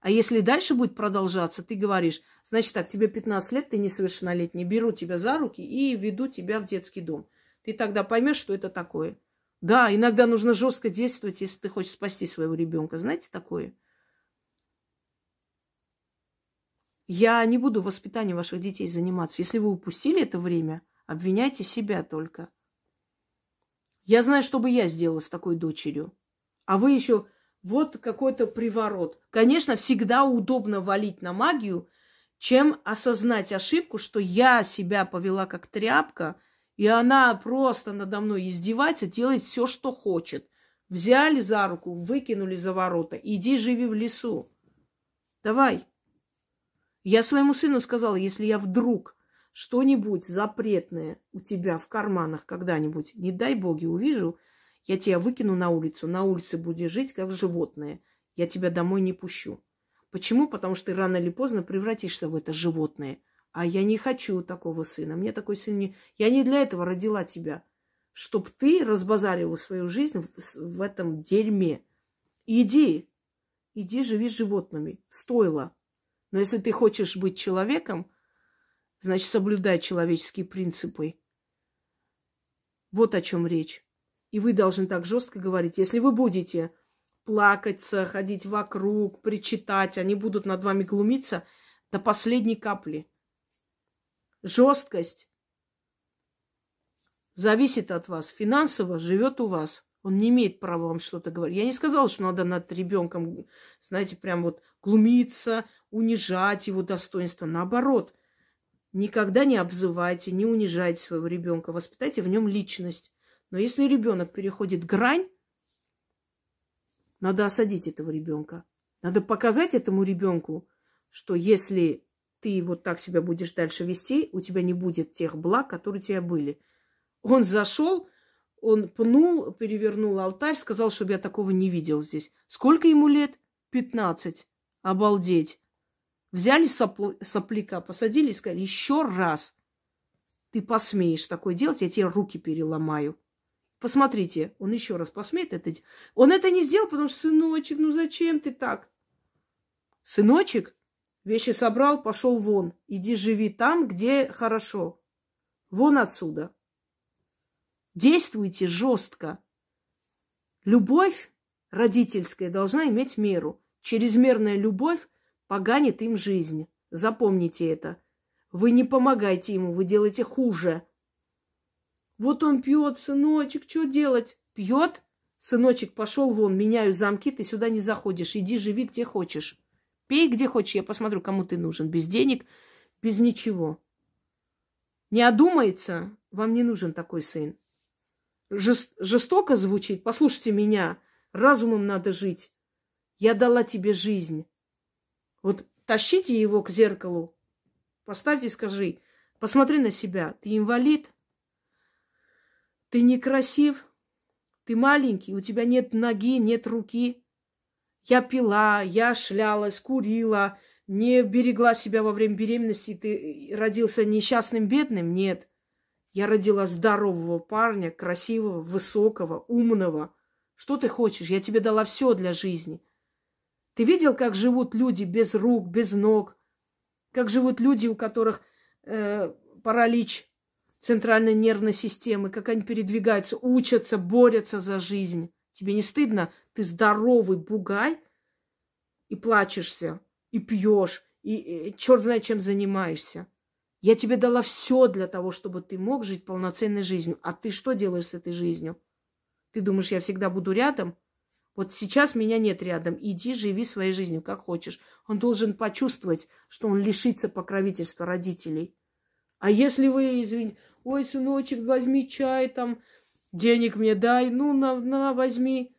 А если дальше будет продолжаться, ты говоришь, значит так, тебе 15 лет, ты несовершеннолетний, беру тебя за руки и веду тебя в детский дом. Ты тогда поймешь, что это такое. Да, иногда нужно жестко действовать, если ты хочешь спасти своего ребенка. Знаете такое? Я не буду воспитанием ваших детей заниматься. Если вы упустили это время, обвиняйте себя только. Я знаю, что бы я сделала с такой дочерью. А вы еще вот какой-то приворот. Конечно, всегда удобно валить на магию, чем осознать ошибку, что я себя повела как тряпка, и она просто надо мной издевается, делает все, что хочет. Взяли за руку, выкинули за ворота. Иди живи в лесу. Давай. Я своему сыну сказала, если я вдруг что-нибудь запретное у тебя в карманах когда-нибудь, не дай боги, увижу, я тебя выкину на улицу, на улице будешь жить, как животное. Я тебя домой не пущу. Почему? Потому что ты рано или поздно превратишься в это животное. А я не хочу такого сына. Мне такой сын не... Я не для этого родила тебя. Чтоб ты разбазарила свою жизнь в, в этом дерьме. Иди. Иди живи с животными. Стоило. Но если ты хочешь быть человеком, значит, соблюдай человеческие принципы. Вот о чем речь. И вы должны так жестко говорить. Если вы будете плакаться, ходить вокруг, причитать, они будут над вами глумиться до последней капли. Жесткость зависит от вас. Финансово живет у вас. Он не имеет права вам что-то говорить. Я не сказала, что надо над ребенком, знаете, прям вот глумиться, унижать его достоинство. Наоборот, никогда не обзывайте, не унижайте своего ребенка. Воспитайте в нем личность. Но если ребенок переходит грань, надо осадить этого ребенка. Надо показать этому ребенку, что если ты вот так себя будешь дальше вести, у тебя не будет тех благ, которые у тебя были. Он зашел, он пнул, перевернул алтарь, сказал, чтобы я такого не видел здесь. Сколько ему лет? Пятнадцать. Обалдеть. Взяли сопл- сопляка, посадили и сказали, еще раз ты посмеешь такое делать, я тебе руки переломаю. Посмотрите, он еще раз посмеет это. Он это не сделал, потому что, сыночек, ну зачем ты так? Сыночек, Вещи собрал, пошел вон. Иди живи там, где хорошо. Вон отсюда. Действуйте жестко. Любовь родительская должна иметь меру. Чрезмерная любовь поганит им жизнь. Запомните это. Вы не помогаете ему, вы делаете хуже. Вот он пьет, сыночек, что делать? Пьет? Сыночек, пошел вон, меняю замки, ты сюда не заходишь. Иди живи где хочешь. Пей где хочешь, я посмотрю, кому ты нужен. Без денег, без ничего. Не одумается, вам не нужен такой сын. Жест, жестоко звучит, послушайте меня, разумом надо жить. Я дала тебе жизнь. Вот тащите его к зеркалу, поставьте и скажи, посмотри на себя, ты инвалид, ты некрасив, ты маленький, у тебя нет ноги, нет руки, я пила, я шлялась, курила, не берегла себя во время беременности, ты родился несчастным, бедным? Нет. Я родила здорового парня, красивого, высокого, умного. Что ты хочешь? Я тебе дала все для жизни. Ты видел, как живут люди без рук, без ног? Как живут люди, у которых э, паралич центральной нервной системы, как они передвигаются, учатся, борются за жизнь. Тебе не стыдно? Ты здоровый бугай и плачешься, и пьешь, и, и черт знает, чем занимаешься. Я тебе дала все для того, чтобы ты мог жить полноценной жизнью. А ты что делаешь с этой жизнью? Ты думаешь, я всегда буду рядом? Вот сейчас меня нет рядом. Иди, живи своей жизнью, как хочешь. Он должен почувствовать, что он лишится покровительства родителей. А если вы, извините, ой, сыночек, возьми чай, там, денег мне дай, ну, на, на, возьми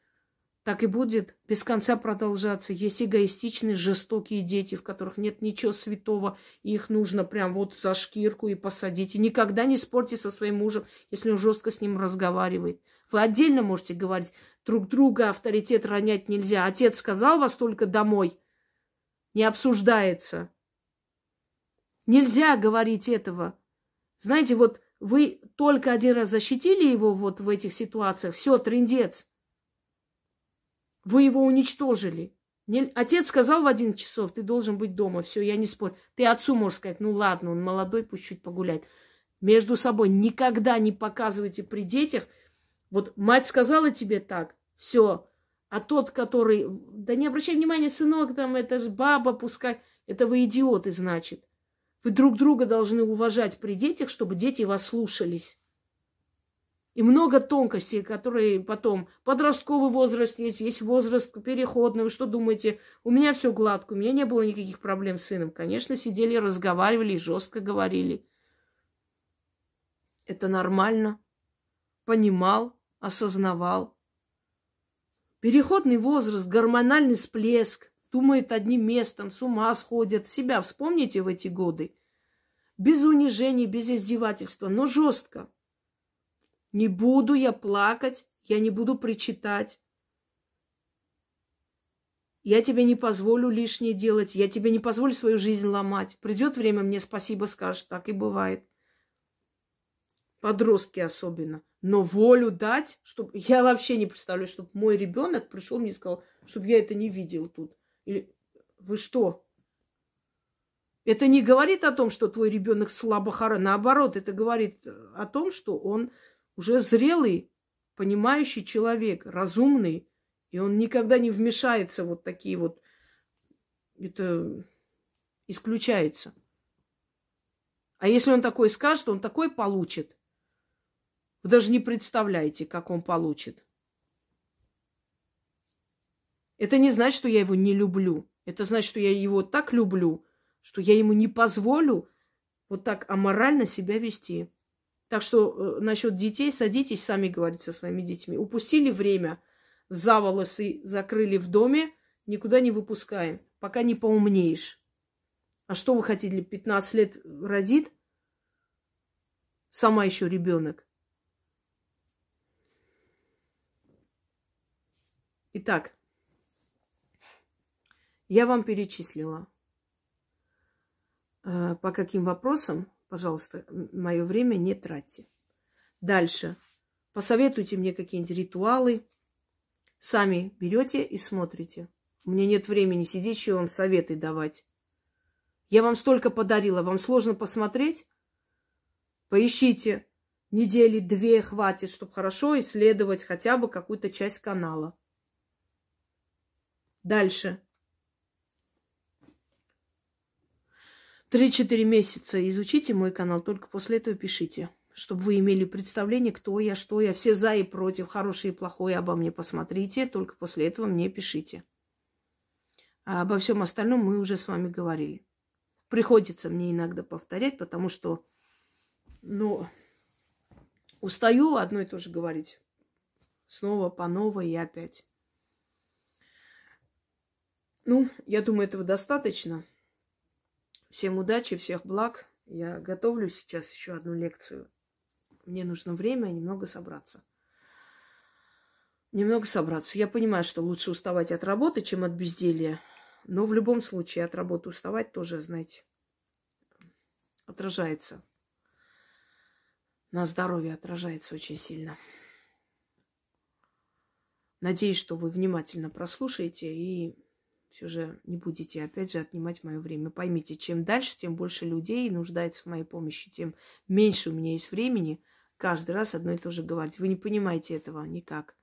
так и будет без конца продолжаться. Есть эгоистичные, жестокие дети, в которых нет ничего святого, их нужно прям вот за шкирку и посадить. И никогда не спорьте со своим мужем, если он жестко с ним разговаривает. Вы отдельно можете говорить, друг друга авторитет ронять нельзя. Отец сказал вас только домой. Не обсуждается. Нельзя говорить этого. Знаете, вот вы только один раз защитили его вот в этих ситуациях, все, трендец. Вы его уничтожили. Не... Отец сказал в один часов, ты должен быть дома. Все, я не спорю. Ты отцу можешь сказать, ну ладно, он молодой, пусть чуть погуляет. Между собой никогда не показывайте при детях. Вот мать сказала тебе так, все. А тот, который, да не обращай внимания, сынок, там, это же баба, пускай. Это вы идиоты, значит. Вы друг друга должны уважать при детях, чтобы дети вас слушались. И много тонкостей, которые потом... Подростковый возраст есть, есть возраст переходный. Вы что думаете? У меня все гладко, у меня не было никаких проблем с сыном. Конечно, сидели, разговаривали, жестко говорили. Это нормально. Понимал, осознавал. Переходный возраст, гормональный всплеск. Думает одним местом, с ума сходят. Себя вспомните в эти годы. Без унижений, без издевательства, но жестко. Не буду я плакать, я не буду причитать. Я тебе не позволю лишнее делать, я тебе не позволю свою жизнь ломать. Придет время, мне спасибо скажешь, так и бывает. Подростки особенно. Но волю дать, чтобы... Я вообще не представляю, чтобы мой ребенок пришел мне и сказал, чтобы я это не видел тут. Вы что? Это не говорит о том, что твой ребенок слабо. Наоборот, это говорит о том, что он уже зрелый, понимающий человек, разумный, и он никогда не вмешается вот такие вот, это исключается. А если он такой скажет, он такой получит. Вы даже не представляете, как он получит. Это не значит, что я его не люблю. Это значит, что я его так люблю, что я ему не позволю вот так аморально себя вести. Так что э, насчет детей садитесь, сами говорите со своими детьми. Упустили время, за волосы закрыли в доме, никуда не выпускаем, пока не поумнеешь. А что вы хотели, 15 лет родит? Сама еще ребенок. Итак, я вам перечислила, э, по каким вопросам Пожалуйста, мое время не тратьте. Дальше. Посоветуйте мне какие-нибудь ритуалы. Сами берете и смотрите. У меня нет времени сидеть еще вам советы давать. Я вам столько подарила. Вам сложно посмотреть? Поищите. Недели две хватит, чтобы хорошо исследовать хотя бы какую-то часть канала. Дальше. Три-четыре месяца изучите мой канал, только после этого пишите, чтобы вы имели представление, кто я, что я, все за и против, хорошее и плохое обо мне посмотрите, только после этого мне пишите. А обо всем остальном мы уже с вами говорили. Приходится мне иногда повторять, потому что, ну, устаю одно и то же говорить. Снова по новой и опять. Ну, я думаю, этого достаточно. Всем удачи, всех благ. Я готовлю сейчас еще одну лекцию. Мне нужно время немного собраться. Немного собраться. Я понимаю, что лучше уставать от работы, чем от безделья. Но в любом случае от работы уставать тоже, знаете, отражается. На здоровье отражается очень сильно. Надеюсь, что вы внимательно прослушаете и все же не будете, опять же, отнимать мое время. Поймите, чем дальше, тем больше людей нуждается в моей помощи, тем меньше у меня есть времени каждый раз одно и то же говорить. Вы не понимаете этого никак.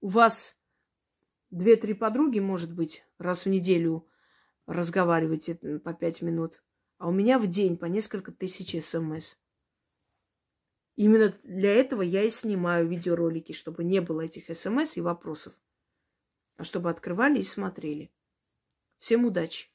У вас две-три подруги, может быть, раз в неделю разговариваете по пять минут, а у меня в день по несколько тысяч смс. Именно для этого я и снимаю видеоролики, чтобы не было этих смс и вопросов, а чтобы открывали и смотрели. Всем удачи!